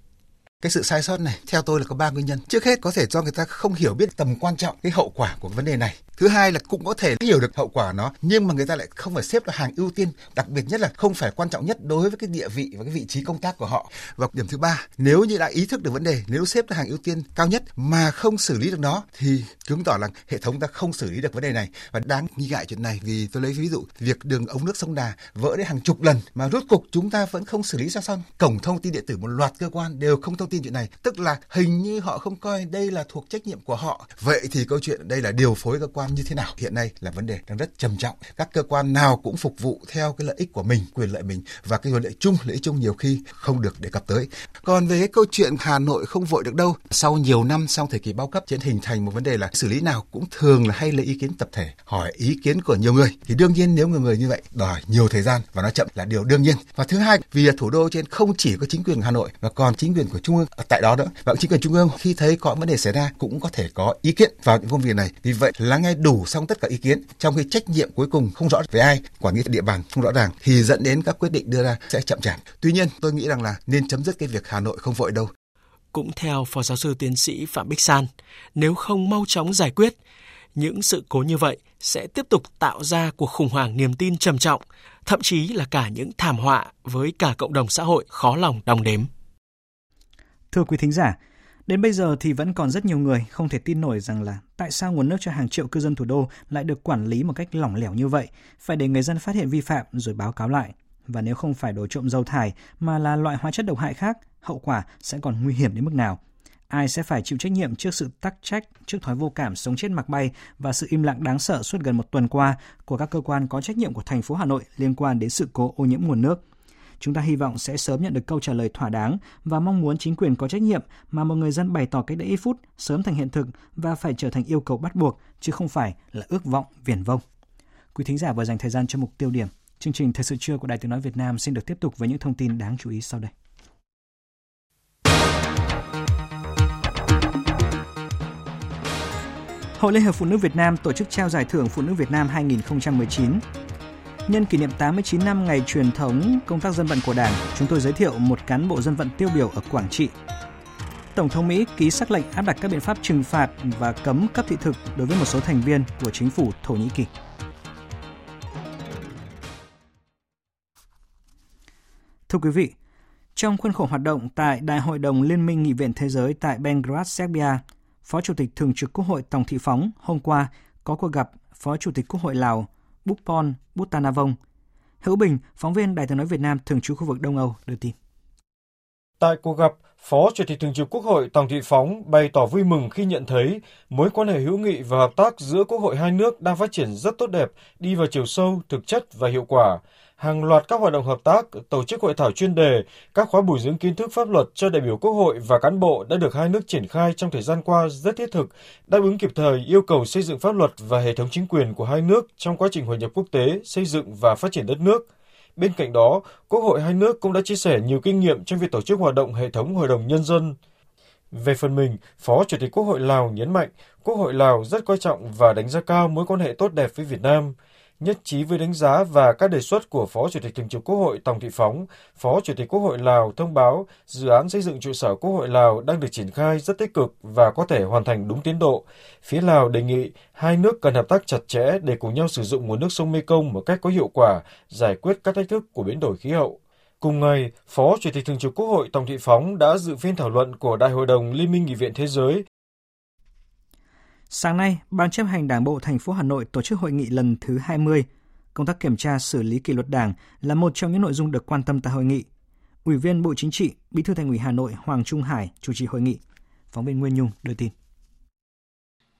Cái sự sai sót này theo tôi là có ba nguyên nhân. Trước hết có thể do người ta không hiểu biết tầm quan trọng cái hậu quả của vấn đề này thứ hai là cũng có thể hiểu được hậu quả nó, nhưng mà người ta lại không phải xếp vào hàng ưu tiên, đặc biệt nhất là không phải quan trọng nhất đối với cái địa vị và cái vị trí công tác của họ. Và điểm thứ ba, nếu như đã ý thức được vấn đề, nếu xếp vào hàng ưu tiên cao nhất mà không xử lý được nó, thì chứng tỏ là hệ thống ta không xử lý được vấn đề này. Và đáng nghi ngại chuyện này vì tôi lấy ví dụ, việc đường ống nước sông Đà vỡ đến hàng chục lần mà rốt cục chúng ta vẫn không xử lý ra xong cổng thông tin điện tử một loạt cơ quan đều không thông tin chuyện này, tức là hình như họ không coi đây là thuộc trách nhiệm của họ. Vậy thì câu chuyện đây là điều phối cơ quan như thế nào? Hiện nay là vấn đề đang rất trầm trọng. Các cơ quan nào cũng phục vụ theo cái lợi ích của mình, quyền lợi mình và cái lợi chung, lợi ích chung nhiều khi không được đề cập tới. Còn về cái câu chuyện Hà Nội không vội được đâu, sau nhiều năm, sau thời kỳ bao cấp trên hình thành một vấn đề là xử lý nào cũng thường là hay lấy ý kiến tập thể, hỏi ý kiến của nhiều người. Thì đương nhiên nếu người người như vậy đòi nhiều thời gian và nó chậm là điều đương nhiên. Và thứ hai, vì thủ đô trên không chỉ có chính quyền Hà Nội mà còn chính quyền của trung ương tại đó nữa. Và chính quyền trung ương khi thấy có vấn đề xảy ra cũng có thể có ý kiến vào những công việc này. Vì vậy, lắng nghe đủ xong tất cả ý kiến trong khi trách nhiệm cuối cùng không rõ về ai quản lý địa bàn không rõ ràng thì dẫn đến các quyết định đưa ra sẽ chậm chạp tuy nhiên tôi nghĩ rằng là nên chấm dứt cái việc Hà Nội không vội đâu cũng theo Phó Giáo sư Tiến sĩ Phạm Bích San, nếu không mau chóng giải quyết, những sự cố như vậy sẽ tiếp tục tạo ra cuộc khủng hoảng niềm tin trầm trọng, thậm chí là cả những thảm họa với cả cộng đồng xã hội khó lòng đong đếm. Thưa quý thính giả, đến bây giờ thì vẫn còn rất nhiều người không thể tin nổi rằng là tại sao nguồn nước cho hàng triệu cư dân thủ đô lại được quản lý một cách lỏng lẻo như vậy, phải để người dân phát hiện vi phạm rồi báo cáo lại. Và nếu không phải đổ trộm dầu thải mà là loại hóa chất độc hại khác, hậu quả sẽ còn nguy hiểm đến mức nào? Ai sẽ phải chịu trách nhiệm trước sự tắc trách, trước thói vô cảm sống chết mặc bay và sự im lặng đáng sợ suốt gần một tuần qua của các cơ quan có trách nhiệm của thành phố Hà Nội liên quan đến sự cố ô nhiễm nguồn nước? Chúng ta hy vọng sẽ sớm nhận được câu trả lời thỏa đáng và mong muốn chính quyền có trách nhiệm mà một người dân bày tỏ cách đây ít phút, sớm thành hiện thực và phải trở thành yêu cầu bắt buộc, chứ không phải là ước vọng viển vông. Quý thính giả vừa dành thời gian cho mục tiêu điểm. Chương trình Thời sự trưa của Đài Tiếng Nói Việt Nam xin được tiếp tục với những thông tin đáng chú ý sau đây. Hội Liên hiệp Phụ nữ Việt Nam tổ chức trao giải thưởng Phụ nữ Việt Nam 2019. Nhân kỷ niệm 89 năm ngày truyền thống công tác dân vận của Đảng, chúng tôi giới thiệu một cán bộ dân vận tiêu biểu ở Quảng Trị. Tổng thống Mỹ ký sắc lệnh áp đặt các biện pháp trừng phạt và cấm cấp thị thực đối với một số thành viên của chính phủ Thổ Nhĩ Kỳ. Thưa quý vị, trong khuôn khổ hoạt động tại Đại hội đồng Liên minh Nghị viện Thế giới tại Belgrade, Serbia, Phó Chủ tịch Thường trực Quốc hội Tòng Thị Phóng hôm qua có cuộc gặp Phó Chủ tịch Quốc hội Lào Bukpon Butanavong. Hữu Bình, phóng viên Đài tiếng nói Việt Nam thường trú khu vực Đông Âu đưa tin. Tại cuộc gặp, Phó Chủ tịch Thường trực Quốc hội Tòng Thị Phóng bày tỏ vui mừng khi nhận thấy mối quan hệ hữu nghị và hợp tác giữa Quốc hội hai nước đang phát triển rất tốt đẹp, đi vào chiều sâu, thực chất và hiệu quả hàng loạt các hoạt động hợp tác, tổ chức hội thảo chuyên đề, các khóa bồi dưỡng kiến thức pháp luật cho đại biểu Quốc hội và cán bộ đã được hai nước triển khai trong thời gian qua rất thiết thực, đáp ứng kịp thời yêu cầu xây dựng pháp luật và hệ thống chính quyền của hai nước trong quá trình hội nhập quốc tế, xây dựng và phát triển đất nước. Bên cạnh đó, Quốc hội hai nước cũng đã chia sẻ nhiều kinh nghiệm trong việc tổ chức hoạt động hệ thống Hội đồng Nhân dân. Về phần mình, Phó Chủ tịch Quốc hội Lào nhấn mạnh Quốc hội Lào rất coi trọng và đánh giá cao mối quan hệ tốt đẹp với Việt Nam nhất trí với đánh giá và các đề xuất của Phó Chủ tịch Thường trực Quốc hội Tòng Thị Phóng, Phó Chủ tịch Quốc hội Lào thông báo dự án xây dựng trụ sở Quốc hội Lào đang được triển khai rất tích cực và có thể hoàn thành đúng tiến độ. Phía Lào đề nghị hai nước cần hợp tác chặt chẽ để cùng nhau sử dụng nguồn nước sông Mekong một cách có hiệu quả, giải quyết các thách thức của biến đổi khí hậu. Cùng ngày, Phó Chủ tịch Thường trực Quốc hội Tòng Thị Phóng đã dự phiên thảo luận của Đại hội đồng Liên minh Nghị viện Thế giới Sáng nay, Ban chấp hành Đảng bộ thành phố Hà Nội tổ chức hội nghị lần thứ 20. Công tác kiểm tra xử lý kỷ luật Đảng là một trong những nội dung được quan tâm tại hội nghị. Ủy viên Bộ Chính trị, Bí thư Thành ủy Hà Nội Hoàng Trung Hải chủ trì hội nghị. Phóng viên Nguyên Nhung đưa tin.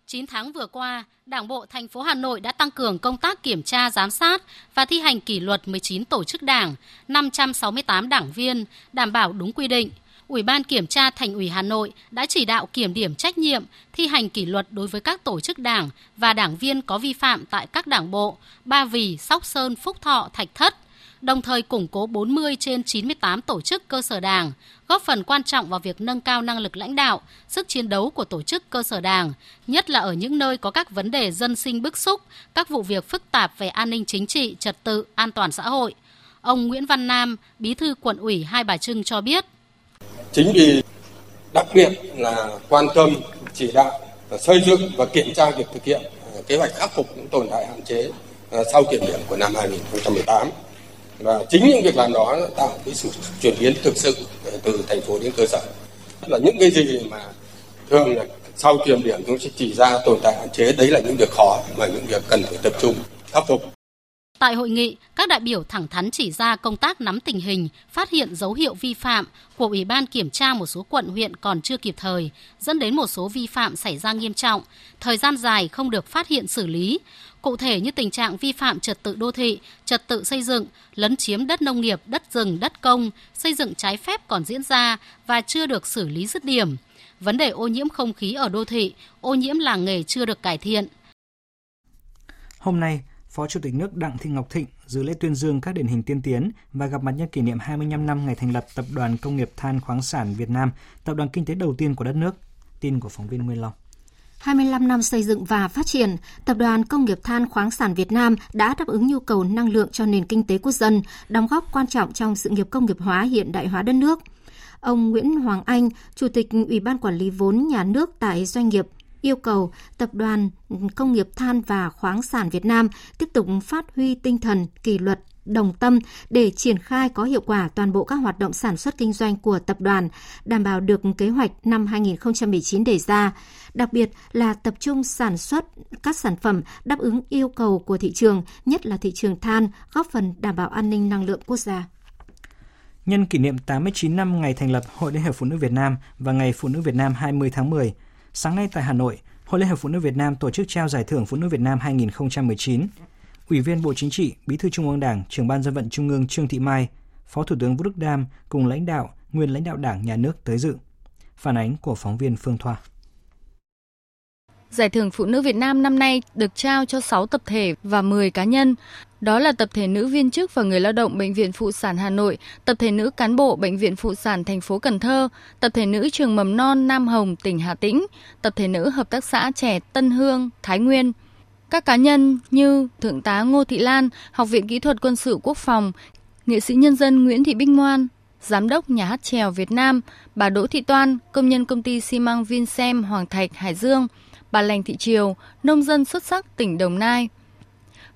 9 tháng vừa qua, Đảng bộ thành phố Hà Nội đã tăng cường công tác kiểm tra, giám sát và thi hành kỷ luật 19 tổ chức đảng, 568 đảng viên, đảm bảo đúng quy định – Ủy ban Kiểm tra Thành ủy Hà Nội đã chỉ đạo kiểm điểm trách nhiệm, thi hành kỷ luật đối với các tổ chức đảng và đảng viên có vi phạm tại các đảng bộ Ba Vì, Sóc Sơn, Phúc Thọ, Thạch Thất, đồng thời củng cố 40 trên 98 tổ chức cơ sở đảng, góp phần quan trọng vào việc nâng cao năng lực lãnh đạo, sức chiến đấu của tổ chức cơ sở đảng, nhất là ở những nơi có các vấn đề dân sinh bức xúc, các vụ việc phức tạp về an ninh chính trị, trật tự, an toàn xã hội. Ông Nguyễn Văn Nam, Bí thư quận ủy Hai Bà Trưng cho biết, Chính vì đặc biệt là quan tâm, chỉ đạo xây dựng và kiểm tra việc thực hiện ờ, kế hoạch khắc phục những tồn tại hạn chế ờ, sau kiểm điểm của năm 2018 và chính những việc làm đó tạo cái sự chuyển biến thực sự ờ, từ thành phố đến cơ sở. Là những cái gì mà thường là sau kiểm điểm chúng sẽ chỉ ra tồn tại hạn chế, đấy là những việc khó mà những việc cần phải tập trung, khắc phục. Tại hội nghị, các đại biểu thẳng thắn chỉ ra công tác nắm tình hình, phát hiện dấu hiệu vi phạm của Ủy ban kiểm tra một số quận huyện còn chưa kịp thời, dẫn đến một số vi phạm xảy ra nghiêm trọng, thời gian dài không được phát hiện xử lý. Cụ thể như tình trạng vi phạm trật tự đô thị, trật tự xây dựng, lấn chiếm đất nông nghiệp, đất rừng, đất công, xây dựng trái phép còn diễn ra và chưa được xử lý dứt điểm. Vấn đề ô nhiễm không khí ở đô thị, ô nhiễm làng nghề chưa được cải thiện. Hôm nay, Phó Chủ tịch nước Đặng Thị Ngọc Thịnh dự lễ tuyên dương các điển hình tiên tiến và gặp mặt nhân kỷ niệm 25 năm ngày thành lập Tập đoàn Công nghiệp Than khoáng sản Việt Nam, tập đoàn kinh tế đầu tiên của đất nước. Tin của phóng viên Nguyên Long. 25 năm xây dựng và phát triển, Tập đoàn Công nghiệp Than khoáng sản Việt Nam đã đáp ứng nhu cầu năng lượng cho nền kinh tế quốc dân, đóng góp quan trọng trong sự nghiệp công nghiệp hóa hiện đại hóa đất nước. Ông Nguyễn Hoàng Anh, Chủ tịch Ủy ban Quản lý vốn nhà nước tại doanh nghiệp yêu cầu Tập đoàn Công nghiệp Than và Khoáng sản Việt Nam tiếp tục phát huy tinh thần kỷ luật đồng tâm để triển khai có hiệu quả toàn bộ các hoạt động sản xuất kinh doanh của tập đoàn, đảm bảo được kế hoạch năm 2019 đề ra, đặc biệt là tập trung sản xuất các sản phẩm đáp ứng yêu cầu của thị trường, nhất là thị trường than, góp phần đảm bảo an ninh năng lượng quốc gia. Nhân kỷ niệm 89 năm ngày thành lập Hội Liên hiệp Phụ nữ Việt Nam và Ngày Phụ nữ Việt Nam 20 tháng 10, Sáng nay tại Hà Nội, Hội Liên hiệp Phụ nữ Việt Nam tổ chức trao giải thưởng Phụ nữ Việt Nam 2019. Ủy viên Bộ Chính trị, Bí thư Trung ương Đảng, Trưởng ban Dân vận Trung ương Trương Thị Mai, Phó Thủ tướng Vũ Đức Đam cùng lãnh đạo, nguyên lãnh đạo Đảng, Nhà nước tới dự. Phản ánh của phóng viên Phương Thoa. Giải thưởng Phụ nữ Việt Nam năm nay được trao cho 6 tập thể và 10 cá nhân. Đó là tập thể nữ viên chức và người lao động Bệnh viện Phụ sản Hà Nội, tập thể nữ cán bộ Bệnh viện Phụ sản thành phố Cần Thơ, tập thể nữ trường mầm non Nam Hồng, tỉnh Hà Tĩnh, tập thể nữ hợp tác xã trẻ Tân Hương, Thái Nguyên. Các cá nhân như Thượng tá Ngô Thị Lan, Học viện Kỹ thuật Quân sự Quốc phòng, nghệ sĩ nhân dân Nguyễn Thị Bích Ngoan, Giám đốc Nhà hát trèo Việt Nam, bà Đỗ Thị Toan, công nhân công ty xi măng Vinsem Hoàng Thạch, Hải Dương – bà Lành Thị Triều, nông dân xuất sắc tỉnh Đồng Nai.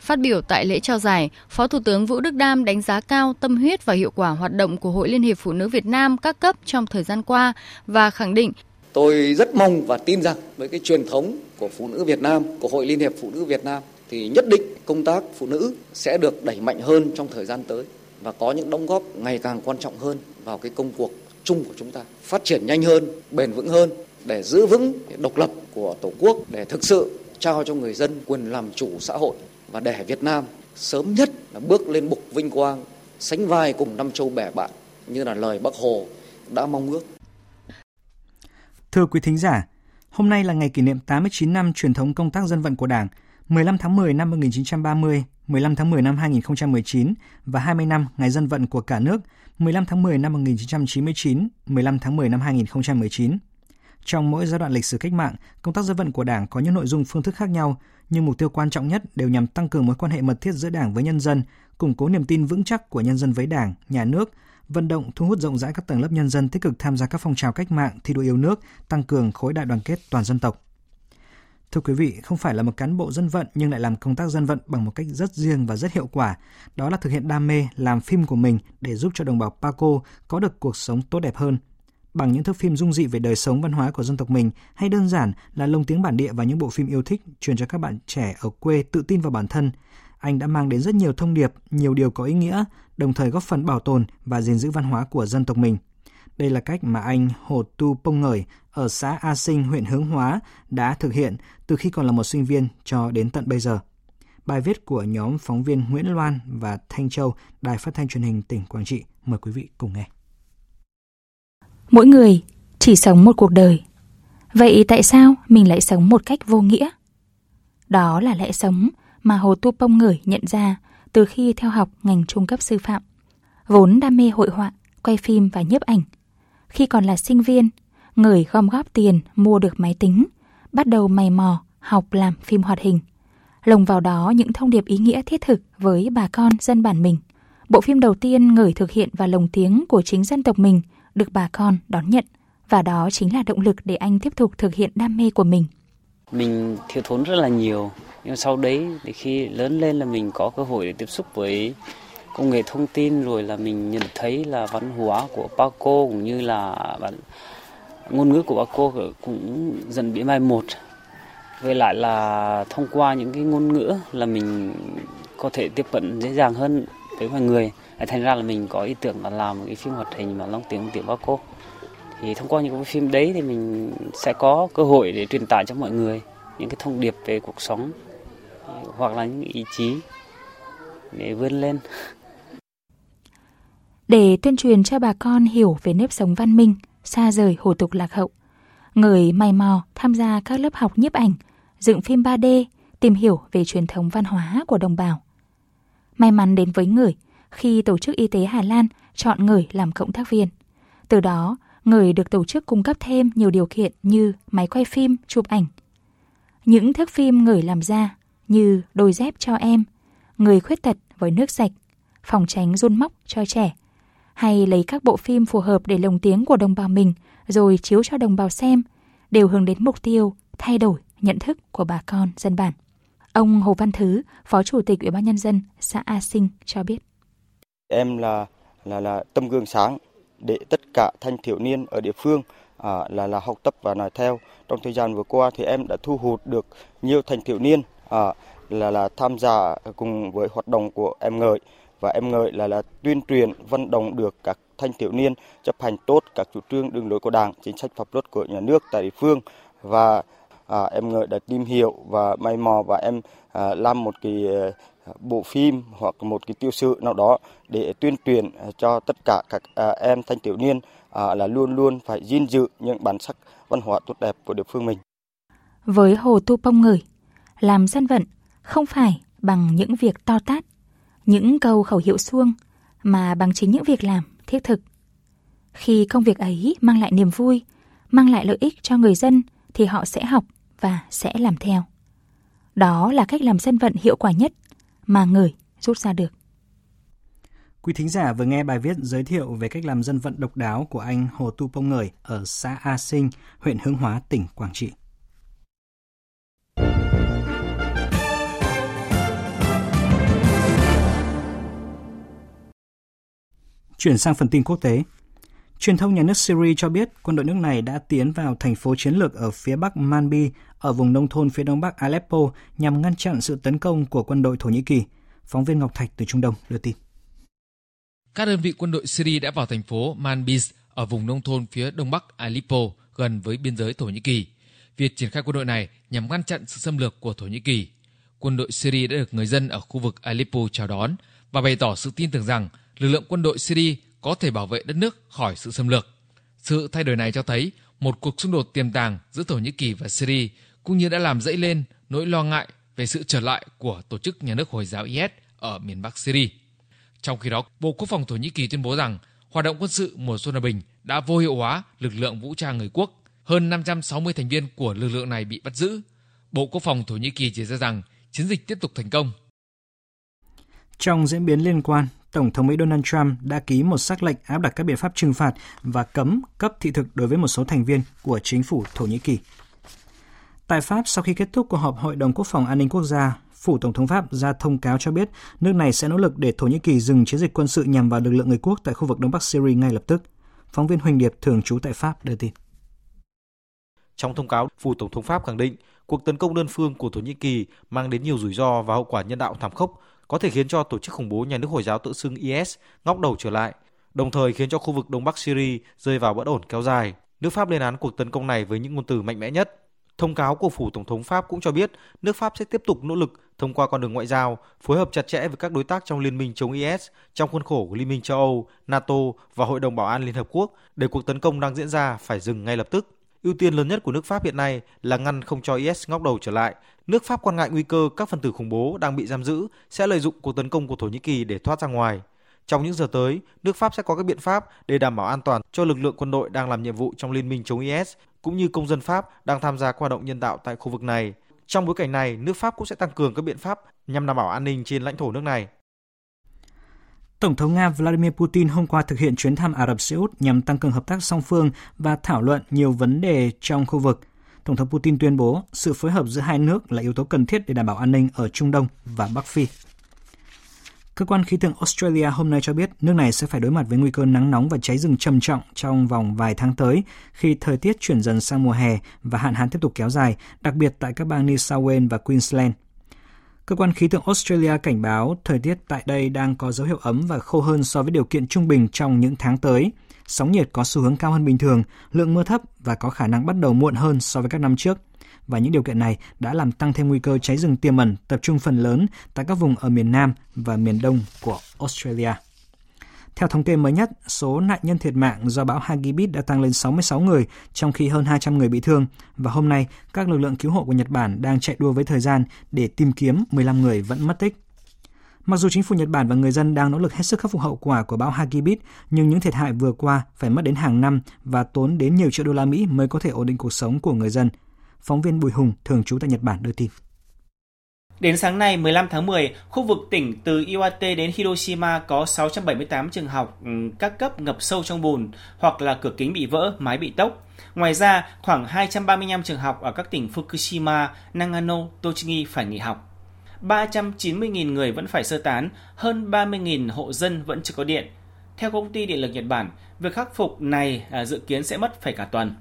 Phát biểu tại lễ trao giải, Phó Thủ tướng Vũ Đức Đam đánh giá cao tâm huyết và hiệu quả hoạt động của Hội Liên hiệp Phụ nữ Việt Nam các cấp trong thời gian qua và khẳng định Tôi rất mong và tin rằng với cái truyền thống của Phụ nữ Việt Nam, của Hội Liên hiệp Phụ nữ Việt Nam thì nhất định công tác phụ nữ sẽ được đẩy mạnh hơn trong thời gian tới và có những đóng góp ngày càng quan trọng hơn vào cái công cuộc chung của chúng ta, phát triển nhanh hơn, bền vững hơn để giữ vững độc lập của Tổ quốc để thực sự trao cho người dân quyền làm chủ xã hội và để Việt Nam sớm nhất là bước lên bục vinh quang sánh vai cùng năm châu bè bạn như là lời Bác Hồ đã mong ước. Thưa quý thính giả, hôm nay là ngày kỷ niệm 89 năm truyền thống công tác dân vận của Đảng, 15 tháng 10 năm 1930, 15 tháng 10 năm 2019 và 20 năm ngày dân vận của cả nước, 15 tháng 10 năm 1999, 15 tháng 10 năm 2019. Trong mỗi giai đoạn lịch sử cách mạng, công tác dân vận của Đảng có những nội dung phương thức khác nhau, nhưng mục tiêu quan trọng nhất đều nhằm tăng cường mối quan hệ mật thiết giữa Đảng với nhân dân, củng cố niềm tin vững chắc của nhân dân với Đảng, nhà nước, vận động thu hút rộng rãi các tầng lớp nhân dân tích cực tham gia các phong trào cách mạng, thi đua yêu nước, tăng cường khối đại đoàn kết toàn dân tộc. Thưa quý vị, không phải là một cán bộ dân vận nhưng lại làm công tác dân vận bằng một cách rất riêng và rất hiệu quả. Đó là thực hiện đam mê làm phim của mình để giúp cho đồng bào Paco có được cuộc sống tốt đẹp hơn. Bằng những thước phim dung dị về đời sống văn hóa của dân tộc mình hay đơn giản là lồng tiếng bản địa và những bộ phim yêu thích truyền cho các bạn trẻ ở quê tự tin vào bản thân, anh đã mang đến rất nhiều thông điệp, nhiều điều có ý nghĩa, đồng thời góp phần bảo tồn và gìn giữ văn hóa của dân tộc mình. Đây là cách mà anh Hồ Tu Pông Ngời ở xã A Sinh, huyện Hướng Hóa đã thực hiện từ khi còn là một sinh viên cho đến tận bây giờ. Bài viết của nhóm phóng viên Nguyễn Loan và Thanh Châu, Đài Phát thanh Truyền hình tỉnh Quảng Trị. Mời quý vị cùng nghe. Mỗi người chỉ sống một cuộc đời. Vậy tại sao mình lại sống một cách vô nghĩa? Đó là lẽ sống mà Hồ Tu Pông Ngửi nhận ra từ khi theo học ngành trung cấp sư phạm. Vốn đam mê hội họa, quay phim và nhiếp ảnh. Khi còn là sinh viên, ngửi gom góp tiền mua được máy tính, bắt đầu mày mò học làm phim hoạt hình. Lồng vào đó những thông điệp ý nghĩa thiết thực với bà con dân bản mình. Bộ phim đầu tiên ngửi thực hiện và lồng tiếng của chính dân tộc mình được bà con đón nhận. Và đó chính là động lực để anh tiếp tục thực hiện đam mê của mình. Mình thiếu thốn rất là nhiều. Nhưng sau đấy thì khi lớn lên là mình có cơ hội để tiếp xúc với công nghệ thông tin, rồi là mình nhận thấy là văn hóa của Paco cũng như là bản ngôn ngữ của Paco cũng dần bị mai một. Với lại là thông qua những cái ngôn ngữ là mình có thể tiếp cận dễ dàng hơn với mọi người thành ra là mình có ý tưởng là làm một cái phim hoạt hình mà long tiếng tiếng cô. thì thông qua những cái phim đấy thì mình sẽ có cơ hội để truyền tải cho mọi người những cái thông điệp về cuộc sống hoặc là những ý chí để vươn lên. Để tuyên truyền cho bà con hiểu về nếp sống văn minh, xa rời hủ tục lạc hậu, người mày mò tham gia các lớp học nhiếp ảnh, dựng phim 3D, tìm hiểu về truyền thống văn hóa của đồng bào. May mắn đến với người khi Tổ chức Y tế Hà Lan chọn người làm cộng tác viên. Từ đó, người được tổ chức cung cấp thêm nhiều điều kiện như máy quay phim, chụp ảnh. Những thước phim người làm ra như đôi dép cho em, người khuyết tật với nước sạch, phòng tránh run móc cho trẻ, hay lấy các bộ phim phù hợp để lồng tiếng của đồng bào mình rồi chiếu cho đồng bào xem, đều hướng đến mục tiêu thay đổi nhận thức của bà con dân bản. Ông Hồ Văn Thứ, Phó Chủ tịch Ủy ban nhân dân xã A Sinh cho biết. Em là là là tâm gương sáng để tất cả thanh thiếu niên ở địa phương à, là là học tập và nói theo. Trong thời gian vừa qua thì em đã thu hút được nhiều thanh thiếu niên à, là là tham gia cùng với hoạt động của em ngợi và em ngợi là là tuyên truyền vận động được các thanh thiếu niên chấp hành tốt các chủ trương đường lối của đảng chính sách pháp luật của nhà nước tại địa phương và à, em đã tìm hiểu và may mò và em à, làm một cái à, bộ phim hoặc một cái tiêu sự nào đó để tuyên truyền à, cho tất cả các à, em thanh thiếu niên à, là luôn luôn phải gìn giữ những bản sắc văn hóa tốt đẹp của địa phương mình. Với Hồ Tu Pông Ngửi, làm dân vận không phải bằng những việc to tát, những câu khẩu hiệu suông, mà bằng chính những việc làm thiết thực. Khi công việc ấy mang lại niềm vui, mang lại lợi ích cho người dân thì họ sẽ học và sẽ làm theo. Đó là cách làm dân vận hiệu quả nhất mà người rút ra được. Quý thính giả vừa nghe bài viết giới thiệu về cách làm dân vận độc đáo của anh Hồ Tu Pông Ngời ở xã A Sinh, huyện Hướng Hóa, tỉnh Quảng Trị. Chuyển sang phần tin quốc tế. Truyền thông nhà nước Syria cho biết quân đội nước này đã tiến vào thành phố chiến lược ở phía bắc Manbi, ở vùng nông thôn phía đông bắc Aleppo nhằm ngăn chặn sự tấn công của quân đội Thổ Nhĩ Kỳ. Phóng viên Ngọc Thạch từ Trung Đông đưa tin. Các đơn vị quân đội Syria đã vào thành phố Manbij ở vùng nông thôn phía đông bắc Aleppo gần với biên giới Thổ Nhĩ Kỳ. Việc triển khai quân đội này nhằm ngăn chặn sự xâm lược của Thổ Nhĩ Kỳ. Quân đội Syria đã được người dân ở khu vực Aleppo chào đón và bày tỏ sự tin tưởng rằng lực lượng quân đội Syria có thể bảo vệ đất nước khỏi sự xâm lược. Sự thay đổi này cho thấy một cuộc xung đột tiềm tàng giữa Thổ Nhĩ Kỳ và Syria cũng như đã làm dậy lên nỗi lo ngại về sự trở lại của tổ chức nhà nước Hồi giáo IS ở miền Bắc Syria. Trong khi đó, Bộ Quốc phòng Thổ Nhĩ Kỳ tuyên bố rằng hoạt động quân sự mùa xuân hòa bình đã vô hiệu hóa lực lượng vũ trang người quốc. hơn 560 thành viên của lực lượng này bị bắt giữ. Bộ Quốc phòng Thổ Nhĩ Kỳ chỉ ra rằng chiến dịch tiếp tục thành công. Trong diễn biến liên quan, Tổng thống Mỹ Donald Trump đã ký một sắc lệnh áp đặt các biện pháp trừng phạt và cấm cấp thị thực đối với một số thành viên của chính phủ Thổ Nhĩ Kỳ. Tại Pháp, sau khi kết thúc cuộc họp Hội đồng Quốc phòng An ninh Quốc gia, phủ Tổng thống Pháp ra thông cáo cho biết nước này sẽ nỗ lực để Thổ Nhĩ Kỳ dừng chiến dịch quân sự nhằm vào lực lượng người quốc tại khu vực Đông Bắc Syria ngay lập tức. Phóng viên Huỳnh Điệp thường trú tại Pháp đưa tin. Trong thông cáo, phủ Tổng thống Pháp khẳng định cuộc tấn công đơn phương của Thổ Nhĩ Kỳ mang đến nhiều rủi ro và hậu quả nhân đạo thảm khốc, có thể khiến cho tổ chức khủng bố nhà nước Hồi giáo tự xưng IS ngóc đầu trở lại, đồng thời khiến cho khu vực Đông Bắc Syria rơi vào bất ổn kéo dài. Nước Pháp lên án cuộc tấn công này với những ngôn từ mạnh mẽ nhất. Thông cáo của phủ tổng thống Pháp cũng cho biết nước Pháp sẽ tiếp tục nỗ lực thông qua con đường ngoại giao, phối hợp chặt chẽ với các đối tác trong liên minh chống IS trong khuôn khổ của Liên minh châu Âu, NATO và Hội đồng Bảo an Liên Hợp Quốc để cuộc tấn công đang diễn ra phải dừng ngay lập tức. Ưu tiên lớn nhất của nước Pháp hiện nay là ngăn không cho IS ngóc đầu trở lại. Nước Pháp quan ngại nguy cơ các phần tử khủng bố đang bị giam giữ sẽ lợi dụng cuộc tấn công của Thổ Nhĩ Kỳ để thoát ra ngoài. Trong những giờ tới, nước Pháp sẽ có các biện pháp để đảm bảo an toàn cho lực lượng quân đội đang làm nhiệm vụ trong liên minh chống IS cũng như công dân Pháp đang tham gia các hoạt động nhân đạo tại khu vực này. Trong bối cảnh này, nước Pháp cũng sẽ tăng cường các biện pháp nhằm đảm bảo an ninh trên lãnh thổ nước này. Tổng thống Nga Vladimir Putin hôm qua thực hiện chuyến thăm Ả Rập Xê Út nhằm tăng cường hợp tác song phương và thảo luận nhiều vấn đề trong khu vực. Tổng thống Putin tuyên bố sự phối hợp giữa hai nước là yếu tố cần thiết để đảm bảo an ninh ở Trung Đông và Bắc Phi. Cơ quan khí tượng Australia hôm nay cho biết nước này sẽ phải đối mặt với nguy cơ nắng nóng và cháy rừng trầm trọng trong vòng vài tháng tới khi thời tiết chuyển dần sang mùa hè và hạn hán tiếp tục kéo dài, đặc biệt tại các bang New South Wales và Queensland. Cơ quan khí tượng Australia cảnh báo thời tiết tại đây đang có dấu hiệu ấm và khô hơn so với điều kiện trung bình trong những tháng tới. Sóng nhiệt có xu hướng cao hơn bình thường, lượng mưa thấp và có khả năng bắt đầu muộn hơn so với các năm trước và những điều kiện này đã làm tăng thêm nguy cơ cháy rừng tiềm ẩn tập trung phần lớn tại các vùng ở miền Nam và miền Đông của Australia. Theo thống kê mới nhất, số nạn nhân thiệt mạng do bão Hagibis đã tăng lên 66 người, trong khi hơn 200 người bị thương. Và hôm nay, các lực lượng cứu hộ của Nhật Bản đang chạy đua với thời gian để tìm kiếm 15 người vẫn mất tích. Mặc dù chính phủ Nhật Bản và người dân đang nỗ lực hết sức khắc phục hậu quả của bão Hagibis, nhưng những thiệt hại vừa qua phải mất đến hàng năm và tốn đến nhiều triệu đô la Mỹ mới có thể ổn định cuộc sống của người dân. Phóng viên Bùi Hùng, thường trú tại Nhật Bản đưa tin. Đến sáng nay 15 tháng 10, khu vực tỉnh từ Iwate đến Hiroshima có 678 trường học ừ, các cấp ngập sâu trong bùn hoặc là cửa kính bị vỡ, mái bị tốc. Ngoài ra, khoảng 235 trường học ở các tỉnh Fukushima, Nagano, Tochigi phải nghỉ học. 390.000 người vẫn phải sơ tán, hơn 30.000 hộ dân vẫn chưa có điện. Theo công ty điện lực Nhật Bản, việc khắc phục này à, dự kiến sẽ mất phải cả tuần.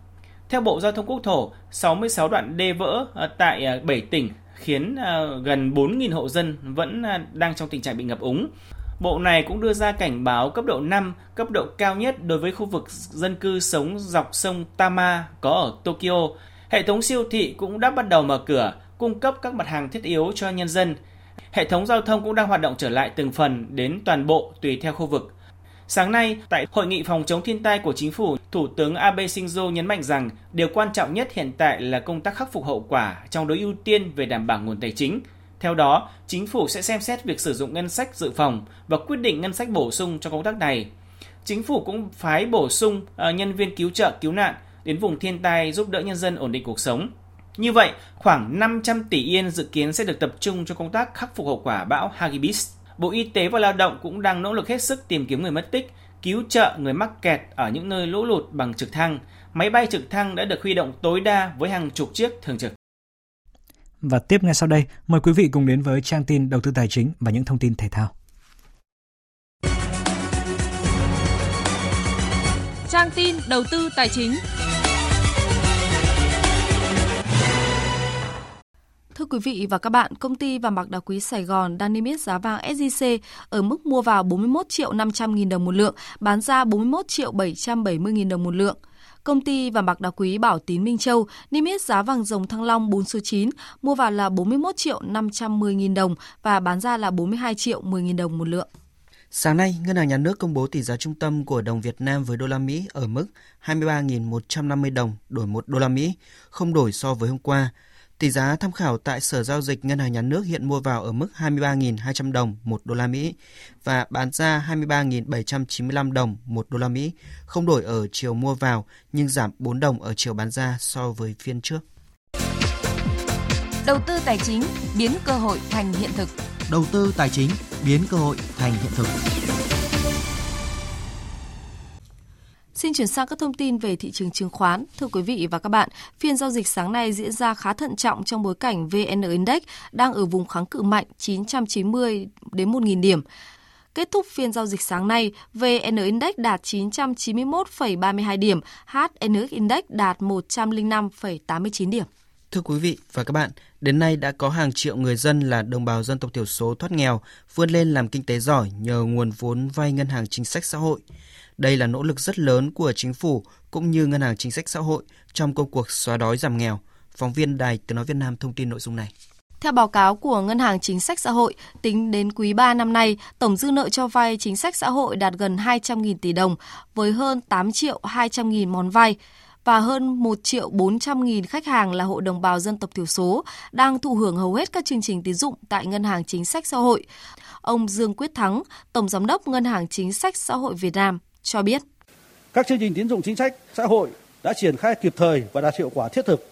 Theo Bộ Giao thông Quốc thổ, 66 đoạn đê vỡ à, tại à, 7 tỉnh khiến à, gần 4.000 hộ dân vẫn à, đang trong tình trạng bị ngập úng. Bộ này cũng đưa ra cảnh báo cấp độ 5, cấp độ cao nhất đối với khu vực dân cư sống dọc sông Tama có ở Tokyo. Hệ thống siêu thị cũng đã bắt đầu mở cửa, cung cấp các mặt hàng thiết yếu cho nhân dân. Hệ thống giao thông cũng đang hoạt động trở lại từng phần đến toàn bộ tùy theo khu vực. Sáng nay, tại Hội nghị phòng chống thiên tai của chính phủ, Thủ tướng Abe Shinzo nhấn mạnh rằng điều quan trọng nhất hiện tại là công tác khắc phục hậu quả, trong đó ưu tiên về đảm bảo nguồn tài chính. Theo đó, chính phủ sẽ xem xét việc sử dụng ngân sách dự phòng và quyết định ngân sách bổ sung cho công tác này. Chính phủ cũng phái bổ sung ờ, nhân viên cứu trợ cứu nạn đến vùng thiên tai giúp đỡ nhân dân ổn định cuộc sống. Như vậy, khoảng 500 tỷ yên dự kiến sẽ được tập trung cho công tác khắc phục hậu quả bão Hagibis. Bộ Y tế và Lao động cũng đang nỗ lực hết sức tìm kiếm người mất tích, cứu trợ người mắc kẹt ở những nơi lũ lụt bằng trực thăng. Máy bay trực thăng đã được huy động tối đa với hàng chục chiếc thường trực. Và tiếp ngay sau đây, mời quý vị cùng đến với trang tin đầu tư tài chính và những thông tin thể thao. Trang tin đầu tư tài chính. Thưa quý vị và các bạn, công ty vàng bạc đá quý Sài Gòn đang niêm yết giá vàng SJC ở mức mua vào 41 triệu 500 nghìn đồng một lượng, bán ra 41 triệu 770 nghìn đồng một lượng. Công ty vàng bạc đá quý Bảo Tín Minh Châu niêm yết giá vàng dòng Thăng Long 4 số 9 mua vào là 41 triệu 510 nghìn đồng và bán ra là 42 triệu 10 nghìn đồng một lượng. Sáng nay, Ngân hàng Nhà nước công bố tỷ giá trung tâm của đồng Việt Nam với đô la Mỹ ở mức 23.150 đồng đổi 1 đô la Mỹ, không đổi so với hôm qua. Tỷ giá tham khảo tại Sở Giao dịch Ngân hàng Nhà nước hiện mua vào ở mức 23.200 đồng một đô la Mỹ và bán ra 23.795 đồng một đô la Mỹ, không đổi ở chiều mua vào nhưng giảm 4 đồng ở chiều bán ra so với phiên trước. Đầu tư tài chính biến cơ hội thành hiện thực. Đầu tư tài chính biến cơ hội thành hiện thực. Xin chuyển sang các thông tin về thị trường chứng khoán. Thưa quý vị và các bạn, phiên giao dịch sáng nay diễn ra khá thận trọng trong bối cảnh VN Index đang ở vùng kháng cự mạnh 990 đến 1.000 điểm. Kết thúc phiên giao dịch sáng nay, VN Index đạt 991,32 điểm, HNX Index đạt 105,89 điểm. Thưa quý vị và các bạn, đến nay đã có hàng triệu người dân là đồng bào dân tộc thiểu số thoát nghèo, vươn lên làm kinh tế giỏi nhờ nguồn vốn vay ngân hàng chính sách xã hội. Đây là nỗ lực rất lớn của chính phủ cũng như ngân hàng chính sách xã hội trong công cuộc xóa đói giảm nghèo. Phóng viên Đài Tiếng nói Việt Nam thông tin nội dung này. Theo báo cáo của Ngân hàng Chính sách Xã hội, tính đến quý 3 năm nay, tổng dư nợ cho vay chính sách xã hội đạt gần 200.000 tỷ đồng với hơn 8 triệu 200.000 món vay và hơn 1 triệu 400 nghìn khách hàng là hộ đồng bào dân tộc thiểu số đang thụ hưởng hầu hết các chương trình tín dụng tại Ngân hàng Chính sách Xã hội. Ông Dương Quyết Thắng, Tổng Giám đốc Ngân hàng Chính sách Xã hội Việt Nam cho biết. Các chương trình tín dụng chính sách xã hội đã triển khai kịp thời và đạt hiệu quả thiết thực,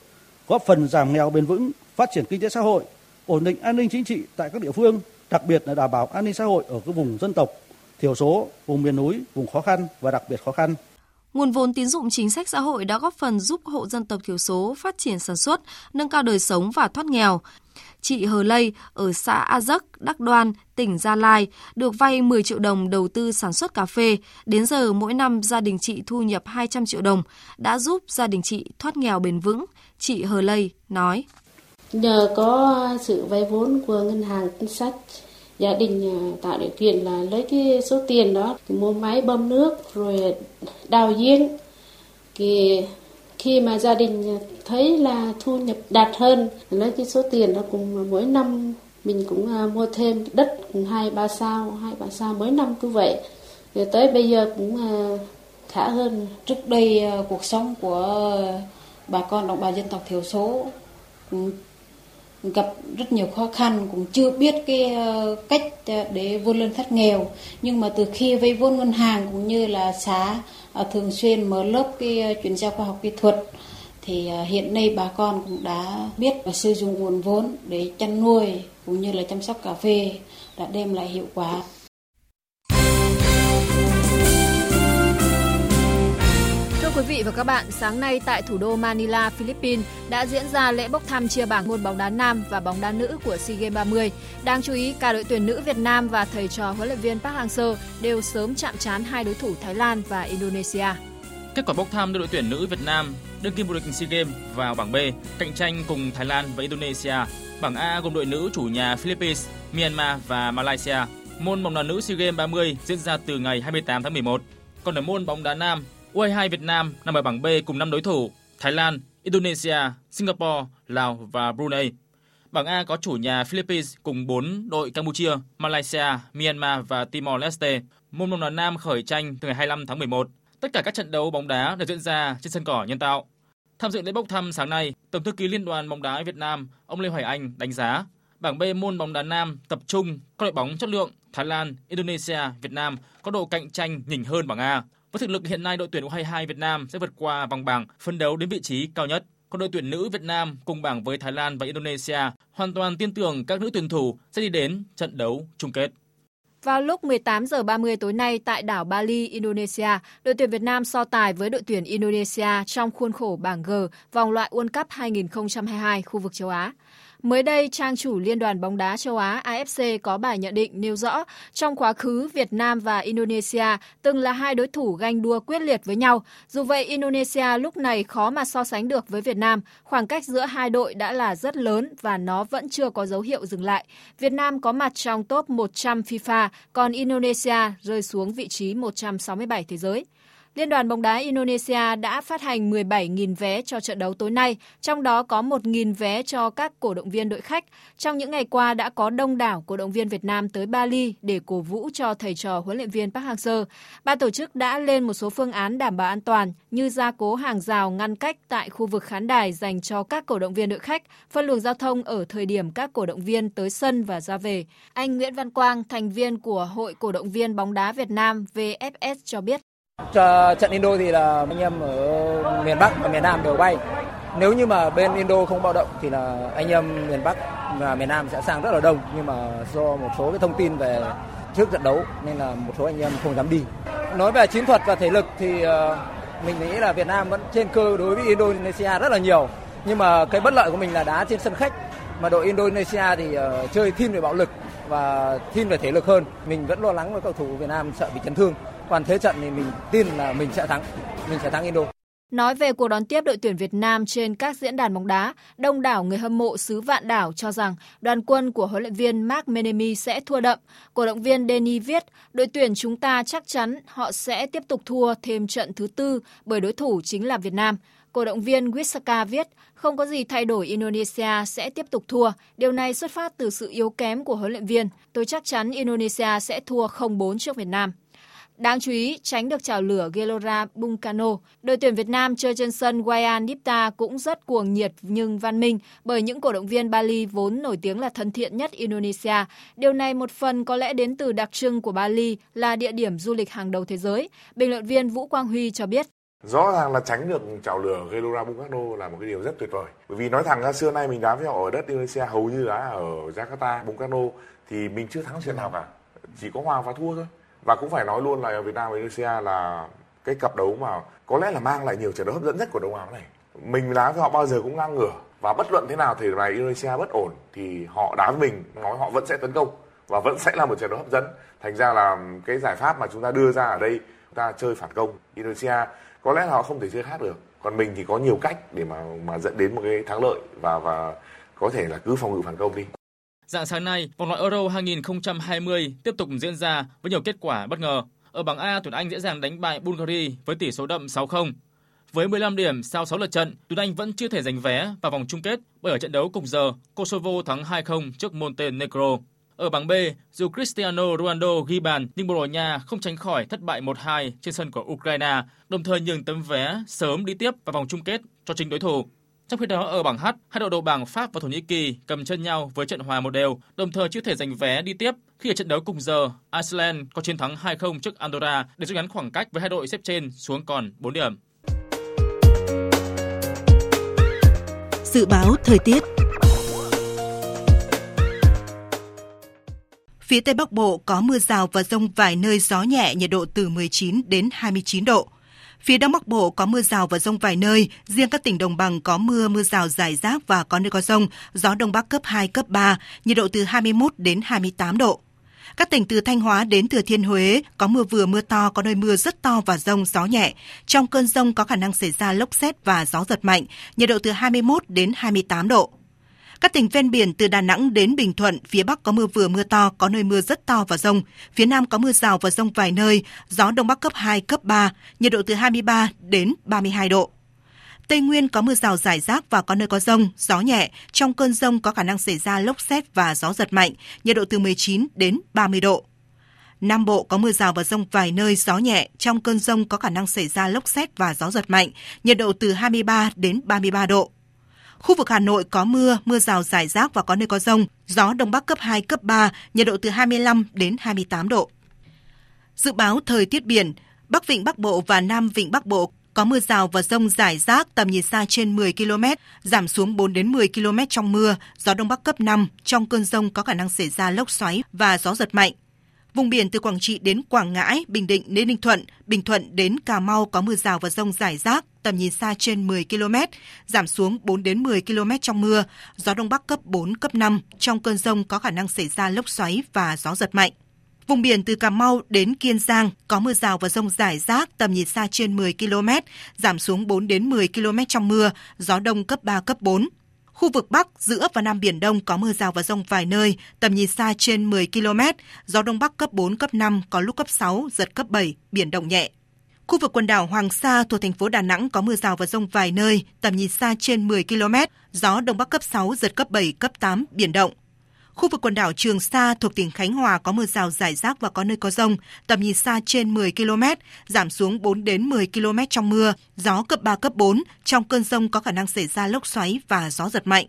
góp phần giảm nghèo bền vững, phát triển kinh tế xã hội, ổn định an ninh chính trị tại các địa phương, đặc biệt là đảm bảo an ninh xã hội ở các vùng dân tộc, thiểu số, vùng miền núi, vùng khó khăn và đặc biệt khó khăn. Nguồn vốn tín dụng chính sách xã hội đã góp phần giúp hộ dân tộc thiểu số phát triển sản xuất, nâng cao đời sống và thoát nghèo. Chị Hờ Lây ở xã A Dấc, Đắc Đoan, tỉnh Gia Lai được vay 10 triệu đồng đầu tư sản xuất cà phê. Đến giờ mỗi năm gia đình chị thu nhập 200 triệu đồng, đã giúp gia đình chị thoát nghèo bền vững. Chị Hờ Lây nói. Nhờ có sự vay vốn của ngân hàng chính sách gia đình à, tạo điều kiện là lấy cái số tiền đó mua máy bơm nước rồi đào giếng thì khi mà gia đình thấy là thu nhập đạt hơn lấy cái số tiền đó cùng mỗi năm mình cũng à, mua thêm đất hai, ba sao, hai, ba sao mỗi năm cứ vậy. Rồi tới bây giờ cũng à, khá hơn trước đây à, cuộc sống của bà con đồng bào dân tộc thiểu số. Cũng gặp rất nhiều khó khăn, cũng chưa biết cái cách để vươn lên thoát nghèo. Nhưng mà từ khi vay vốn ngân hàng cũng như là xã Ờ, thường xuyên mở lớp cái ờ, chuyển giao khoa học kỹ thuật. Thì ờ, hiện nay bà con cũng đã biết và sử dụng nguồn vốn để chăn nuôi cũng như là chăm sóc cà phê đã đem lại hiệu quả. Quý vị và các bạn, sáng nay tại thủ đô Manila, Philippines đã diễn ra lễ bốc thăm chia bảng môn bóng đá nam và bóng đá nữ của SEA Games 30. Đáng chú ý, cả đội tuyển nữ Việt Nam và thầy trò huấn luyện viên Park Hang-seo đều sớm chạm trán hai đối thủ Thái Lan và Indonesia. Kết quả bốc thăm đưa đội tuyển nữ Việt Nam đương kim vô địch SEA Games vào bảng B, cạnh tranh cùng Thái Lan và Indonesia. Bảng A gồm đội nữ chủ nhà Philippines, Myanmar và Malaysia. Môn bóng đá nữ SEA Games 30 diễn ra từ ngày 28 tháng 11. Còn ở môn bóng đá nam, U22 Việt Nam nằm ở bảng B cùng 5 đối thủ Thái Lan, Indonesia, Singapore, Lào và Brunei. Bảng A có chủ nhà Philippines cùng 4 đội Campuchia, Malaysia, Myanmar và Timor-Leste. Môn bóng đá nam khởi tranh từ ngày 25 tháng 11. Tất cả các trận đấu bóng đá đều diễn ra trên sân cỏ nhân tạo. Tham dự lễ bốc thăm sáng nay, Tổng thư ký Liên đoàn bóng đá Việt Nam, ông Lê Hoài Anh đánh giá bảng B môn bóng đá nam tập trung các đội bóng chất lượng Thái Lan, Indonesia, Việt Nam có độ cạnh tranh nhỉnh hơn bảng A. Với thực lực hiện nay, đội tuyển U22 Việt Nam sẽ vượt qua vòng bảng, phân đấu đến vị trí cao nhất. Còn đội tuyển nữ Việt Nam cùng bảng với Thái Lan và Indonesia hoàn toàn tin tưởng các nữ tuyển thủ sẽ đi đến trận đấu chung kết. Vào lúc 18 giờ 30 tối nay tại đảo Bali, Indonesia, đội tuyển Việt Nam so tài với đội tuyển Indonesia trong khuôn khổ bảng G vòng loại World Cup 2022 khu vực châu Á. Mới đây, trang chủ Liên đoàn bóng đá châu Á AFC có bài nhận định nêu rõ trong quá khứ Việt Nam và Indonesia từng là hai đối thủ ganh đua quyết liệt với nhau. Dù vậy, Indonesia lúc này khó mà so sánh được với Việt Nam. Khoảng cách giữa hai đội đã là rất lớn và nó vẫn chưa có dấu hiệu dừng lại. Việt Nam có mặt trong top 100 FIFA, còn Indonesia rơi xuống vị trí 167 thế giới. Liên đoàn bóng đá Indonesia đã phát hành 17.000 vé cho trận đấu tối nay, trong đó có 1.000 vé cho các cổ động viên đội khách. Trong những ngày qua đã có đông đảo cổ động viên Việt Nam tới Bali để cổ vũ cho thầy trò huấn luyện viên Park Hang-seo. Ban tổ chức đã lên một số phương án đảm bảo an toàn như gia cố hàng rào ngăn cách tại khu vực khán đài dành cho các cổ động viên đội khách, phân luồng giao thông ở thời điểm các cổ động viên tới sân và ra về. Anh Nguyễn Văn Quang, thành viên của Hội Cổ động viên bóng đá Việt Nam VFS cho biết. Cho trận Indo thì là anh em ở miền Bắc và miền Nam đều bay. Nếu như mà bên Indo không bạo động thì là anh em miền Bắc và miền Nam sẽ sang rất là đông nhưng mà do một số cái thông tin về trước trận đấu nên là một số anh em không dám đi. Nói về chiến thuật và thể lực thì ờ, mình nghĩ là Việt Nam vẫn trên cơ đối với Indonesia rất là nhiều. Nhưng mà cái bất lợi của mình là đá trên sân khách mà đội Indonesia thì ờ, chơi thiên về bạo lực và thiên về thể lực hơn. Mình vẫn lo lắng với cầu thủ Việt Nam sợ bị chấn thương. Còn thế trận thì mình tin là mình sẽ thắng, mình sẽ thắng Indo. Nói về cuộc đón tiếp đội tuyển Việt Nam trên các diễn đàn bóng đá, đông đảo người hâm mộ xứ Vạn Đảo cho rằng đoàn quân của huấn luyện viên Mark Menemi sẽ thua đậm. Cổ động viên Denny viết, đội tuyển chúng ta chắc chắn họ sẽ tiếp tục thua thêm trận thứ tư bởi đối thủ chính là Việt Nam. Cổ động viên Wisaka viết, không có gì thay đổi Indonesia sẽ tiếp tục thua. Điều này xuất phát từ sự yếu kém của huấn luyện viên. Tôi chắc chắn Indonesia sẽ thua 0-4 trước Việt Nam. Đáng chú ý, tránh được chảo lửa Gelora Bungkano, đội tuyển Việt Nam chơi trên sân Wayan Dipta cũng rất cuồng nhiệt nhưng văn minh bởi những cổ động viên Bali vốn nổi tiếng là thân thiện nhất Indonesia. Điều này một phần có lẽ đến từ đặc trưng của Bali là địa điểm du lịch hàng đầu thế giới. Bình luận viên Vũ Quang Huy cho biết. Rõ ràng là tránh được chảo lửa Gelora Bungkano là một cái điều rất tuyệt vời. Bởi vì nói thẳng ra xưa nay mình đá với họ ở đất Indonesia hầu như đá ở Jakarta, Bungkano thì mình chưa thắng trận nào cả. Chỉ có hòa và thua thôi và cũng phải nói luôn là Việt Nam và Indonesia là cái cặp đấu mà có lẽ là mang lại nhiều trận đấu hấp dẫn nhất của Đông Á này. Mình đá với họ bao giờ cũng ngang ngửa. Và bất luận thế nào thì này Indonesia bất ổn thì họ đá với mình, nói họ vẫn sẽ tấn công và vẫn sẽ là một trận đấu hấp dẫn. Thành ra là cái giải pháp mà chúng ta đưa ra ở đây, chúng ta chơi phản công Indonesia, có lẽ là họ không thể chơi khác được. Còn mình thì có nhiều cách để mà mà dẫn đến một cái thắng lợi và và có thể là cứ phòng ngự phản công đi. Dạng sáng nay, vòng loại Euro 2020 tiếp tục diễn ra với nhiều kết quả bất ngờ. Ở bảng A, tuyển Anh dễ dàng đánh bại Bulgaria với tỷ số đậm 6-0. Với 15 điểm sau 6 lượt trận, tuyển Anh vẫn chưa thể giành vé vào vòng chung kết bởi ở trận đấu cùng giờ, Kosovo thắng 2-0 trước Montenegro. Ở bảng B, dù Cristiano Ronaldo ghi bàn nhưng Bồ Đào Nha không tránh khỏi thất bại 1-2 trên sân của Ukraine, đồng thời nhường tấm vé sớm đi tiếp vào vòng chung kết cho chính đối thủ. Trong khi đó ở bảng H, hai đội đầu bảng Pháp và Thổ Nhĩ Kỳ cầm chân nhau với trận hòa một đều, đồng thời chưa thể giành vé đi tiếp khi ở trận đấu cùng giờ, Iceland có chiến thắng 2-0 trước Andorra để rút ngắn khoảng cách với hai đội xếp trên xuống còn 4 điểm. Dự báo thời tiết Phía Tây Bắc Bộ có mưa rào và rông vài nơi gió nhẹ, nhiệt độ từ 19 đến 29 độ. Phía Đông Bắc Bộ có mưa rào và rông vài nơi, riêng các tỉnh đồng bằng có mưa, mưa rào rải rác và có nơi có rông, gió Đông Bắc cấp 2, cấp 3, nhiệt độ từ 21 đến 28 độ. Các tỉnh từ Thanh Hóa đến Thừa Thiên Huế có mưa vừa mưa to, có nơi mưa rất to và rông, gió nhẹ. Trong cơn rông có khả năng xảy ra lốc xét và gió giật mạnh, nhiệt độ từ 21 đến 28 độ. Các tỉnh ven biển từ Đà Nẵng đến Bình Thuận, phía Bắc có mưa vừa mưa to, có nơi mưa rất to và rông. Phía Nam có mưa rào và rông vài nơi, gió Đông Bắc cấp 2, cấp 3, nhiệt độ từ 23 đến 32 độ. Tây Nguyên có mưa rào rải rác và có nơi có rông, gió nhẹ. Trong cơn rông có khả năng xảy ra lốc xét và gió giật mạnh, nhiệt độ từ 19 đến 30 độ. Nam Bộ có mưa rào và rông vài nơi, gió nhẹ. Trong cơn rông có khả năng xảy ra lốc xét và gió giật mạnh, nhiệt độ từ 23 đến 33 độ. Khu vực Hà Nội có mưa, mưa rào rải rác và có nơi có rông, gió Đông Bắc cấp 2, cấp 3, nhiệt độ từ 25 đến 28 độ. Dự báo thời tiết biển, Bắc Vịnh Bắc Bộ và Nam Vịnh Bắc Bộ có mưa rào và rông rải rác tầm nhìn xa trên 10 km, giảm xuống 4 đến 10 km trong mưa, gió Đông Bắc cấp 5, trong cơn rông có khả năng xảy ra lốc xoáy và gió giật mạnh. Vùng biển từ Quảng Trị đến Quảng Ngãi, Bình Định đến Ninh Thuận, Bình Thuận đến Cà Mau có mưa rào và rông rải rác, tầm nhìn xa trên 10 km, giảm xuống 4 đến 10 km trong mưa, gió đông bắc cấp 4, cấp 5, trong cơn rông có khả năng xảy ra lốc xoáy và gió giật mạnh. Vùng biển từ Cà Mau đến Kiên Giang có mưa rào và rông rải rác tầm nhìn xa trên 10 km, giảm xuống 4 đến 10 km trong mưa, gió đông cấp 3, cấp 4. Khu vực Bắc, giữa và Nam Biển Đông có mưa rào và rông vài nơi, tầm nhìn xa trên 10 km, gió Đông Bắc cấp 4, cấp 5, có lúc cấp 6, giật cấp 7, biển động nhẹ. Khu vực quần đảo Hoàng Sa thuộc thành phố Đà Nẵng có mưa rào và rông vài nơi, tầm nhìn xa trên 10 km, gió đông bắc cấp 6, giật cấp 7, cấp 8, biển động. Khu vực quần đảo Trường Sa thuộc tỉnh Khánh Hòa có mưa rào rải rác và có nơi có rông, tầm nhìn xa trên 10 km, giảm xuống 4 đến 10 km trong mưa, gió cấp 3 cấp 4, trong cơn rông có khả năng xảy ra lốc xoáy và gió giật mạnh.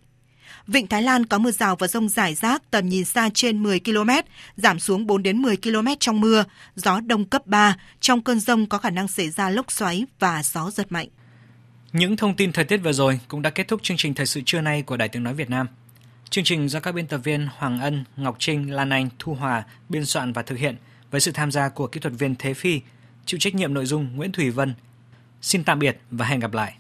Vịnh Thái Lan có mưa rào và rông rải rác, tầm nhìn xa trên 10 km, giảm xuống 4 đến 10 km trong mưa, gió đông cấp 3, trong cơn rông có khả năng xảy ra lốc xoáy và gió giật mạnh. Những thông tin thời tiết vừa rồi cũng đã kết thúc chương trình thời sự trưa nay của Đài Tiếng nói Việt Nam. Chương trình do các biên tập viên Hoàng Ân, Ngọc Trinh, Lan Anh, Thu Hòa biên soạn và thực hiện với sự tham gia của kỹ thuật viên Thế Phi, chịu trách nhiệm nội dung Nguyễn Thủy Vân. Xin tạm biệt và hẹn gặp lại.